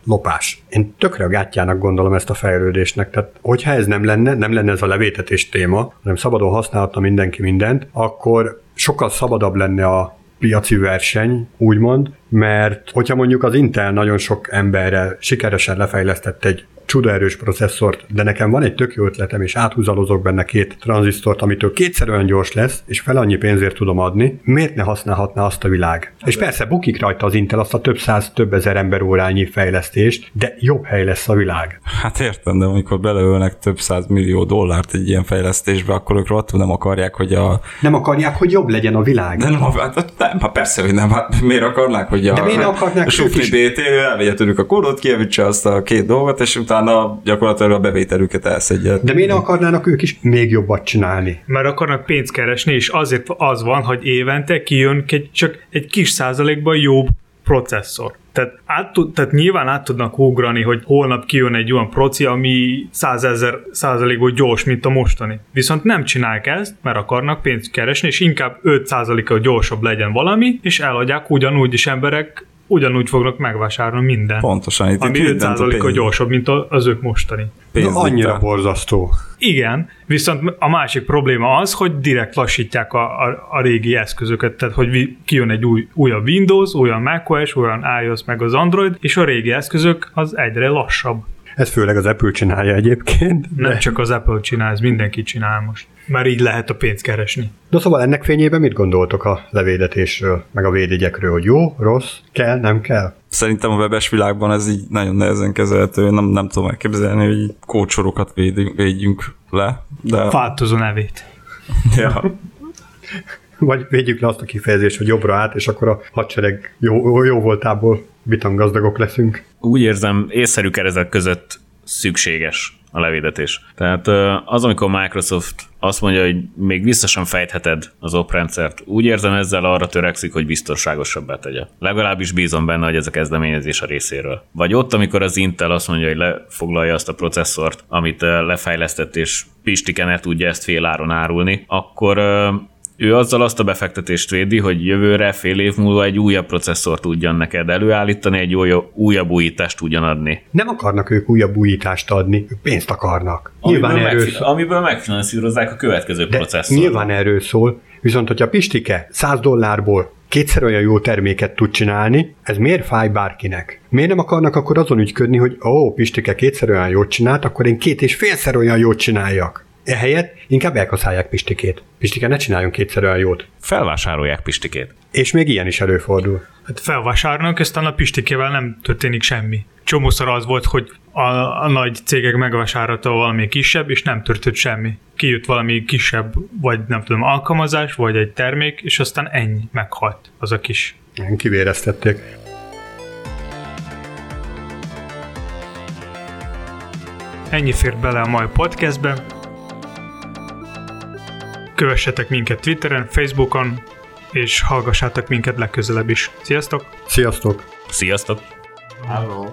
Speaker 3: lopás. Én tökre gátjának gondolom ezt a fejlődésnek. Tehát, hogyha ez nem lenne, nem lenne ez a levétetés téma, hanem szabadon használhatna mindenki mindent, akkor sokkal szabadabb lenne a piaci verseny, úgymond, mert hogyha mondjuk az Intel nagyon sok emberrel sikeresen lefejlesztett egy csudaerős processzort, de nekem van egy tök jó ötletem, és áthúzalozok benne két tranzisztort, amitől kétszer olyan gyors lesz, és fel annyi pénzért tudom adni, miért ne használhatná azt a világ? És persze bukik rajta az Intel azt a több száz, több ezer ember órányi fejlesztést, de jobb hely lesz a világ.
Speaker 4: Hát értem, de amikor beleölnek több száz millió dollárt egy ilyen fejlesztésbe, akkor ők rohadtul nem akarják, hogy a...
Speaker 3: Nem akarják, hogy jobb legyen a világ.
Speaker 4: De nem, hát, nem hát persze, hogy nem. Hát miért akarnák, hogy a,
Speaker 3: de miért akarnák
Speaker 4: a Sufli BT elvegye tőlük a kódot, kijavítsa azt a két dolgot, és utána utána gyakorlatilag a bevételüket elszedje.
Speaker 3: De miért akarnának ők is még jobbat csinálni?
Speaker 1: Mert akarnak pénzt keresni, és azért az van, hogy évente kijön egy, csak egy kis százalékban jobb processzor. Tehát, át, tehát nyilván át tudnak ugrani, hogy holnap kijön egy olyan proci, ami százezer százalékból gyors, mint a mostani. Viszont nem csinálják ezt, mert akarnak pénzt keresni, és inkább 5 százaléka gyorsabb legyen valami, és eladják ugyanúgy is emberek ugyanúgy fognak megvásárolni minden.
Speaker 4: Pontosan. Itt
Speaker 1: ami 5%-kal gyorsabb, mint az ők mostani.
Speaker 3: Na, annyira borzasztó.
Speaker 1: Igen, viszont a másik probléma az, hogy direkt lassítják a, a, a régi eszközöket, tehát hogy kijön egy új, újabb Windows, olyan macOS, olyan iOS, meg az Android, és a régi eszközök az egyre lassabb.
Speaker 3: Ez főleg az Apple csinálja egyébként.
Speaker 1: De... Nem csak az Apple csinál, ez mindenki csinál most. Már így lehet a pénzt keresni.
Speaker 3: De szóval ennek fényében mit gondoltok a levédetésről, meg a védjegyekről, hogy jó, rossz, kell, nem kell?
Speaker 4: Szerintem a webes világban ez így nagyon nehezen kezelhető. Nem, nem tudom elképzelni, hogy kócsorokat védjünk, védjünk le. De...
Speaker 1: Változó nevét.
Speaker 4: ja.
Speaker 3: Vagy védjük le azt a kifejezést, hogy jobbra át, és akkor a hadsereg jó, jó voltából bitan gazdagok leszünk.
Speaker 2: Úgy érzem, észszerű keretek között szükséges a levédetés. Tehát az, amikor Microsoft azt mondja, hogy még vissza sem fejtheted az oprendszert, úgy érzem ezzel arra törekszik, hogy biztonságosabbá tegye. Legalábbis bízom benne, hogy ez a kezdeményezés a részéről. Vagy ott, amikor az Intel azt mondja, hogy lefoglalja azt a processzort, amit lefejlesztett, és Pistike tudja ezt fél áron árulni, akkor ő azzal azt a befektetést védi, hogy jövőre fél év múlva egy újabb processzort tudjan neked előállítani, egy újabb, újabb újítást tudjan adni.
Speaker 3: Nem akarnak ők újabb újítást adni, ők pénzt akarnak.
Speaker 2: Amiből, nyilván erről megfin- amiből megfinanszírozzák a következő De processzort.
Speaker 3: Nyilván erről szól, viszont hogyha Pistike 100 dollárból kétszer olyan jó terméket tud csinálni, ez miért fáj bárkinek? Miért nem akarnak akkor azon ügyködni, hogy ó, Pistike kétszer olyan jót csinált, akkor én két és félszer olyan jót csináljak? Ehelyett inkább elkaszálják Pistikét. Pistike, ne csináljon kétszer olyan jót.
Speaker 2: Felvásárolják Pistikét.
Speaker 3: És még ilyen is előfordul.
Speaker 1: Hát felvásárolnak, aztán a Pistikével nem történik semmi. Csomószor az volt, hogy a, a nagy cégek megvásárolta valami kisebb, és nem történt semmi. Kijött valami kisebb, vagy nem tudom, alkalmazás, vagy egy termék, és aztán ennyi, meghalt az a kis.
Speaker 3: Kivéreztették.
Speaker 1: Ennyi fért bele a mai podcastbe. Kövessetek minket Twitteren, Facebookon, és hallgassátok minket legközelebb is. Sziasztok!
Speaker 3: Sziasztok!
Speaker 2: Sziasztok!
Speaker 5: Hello.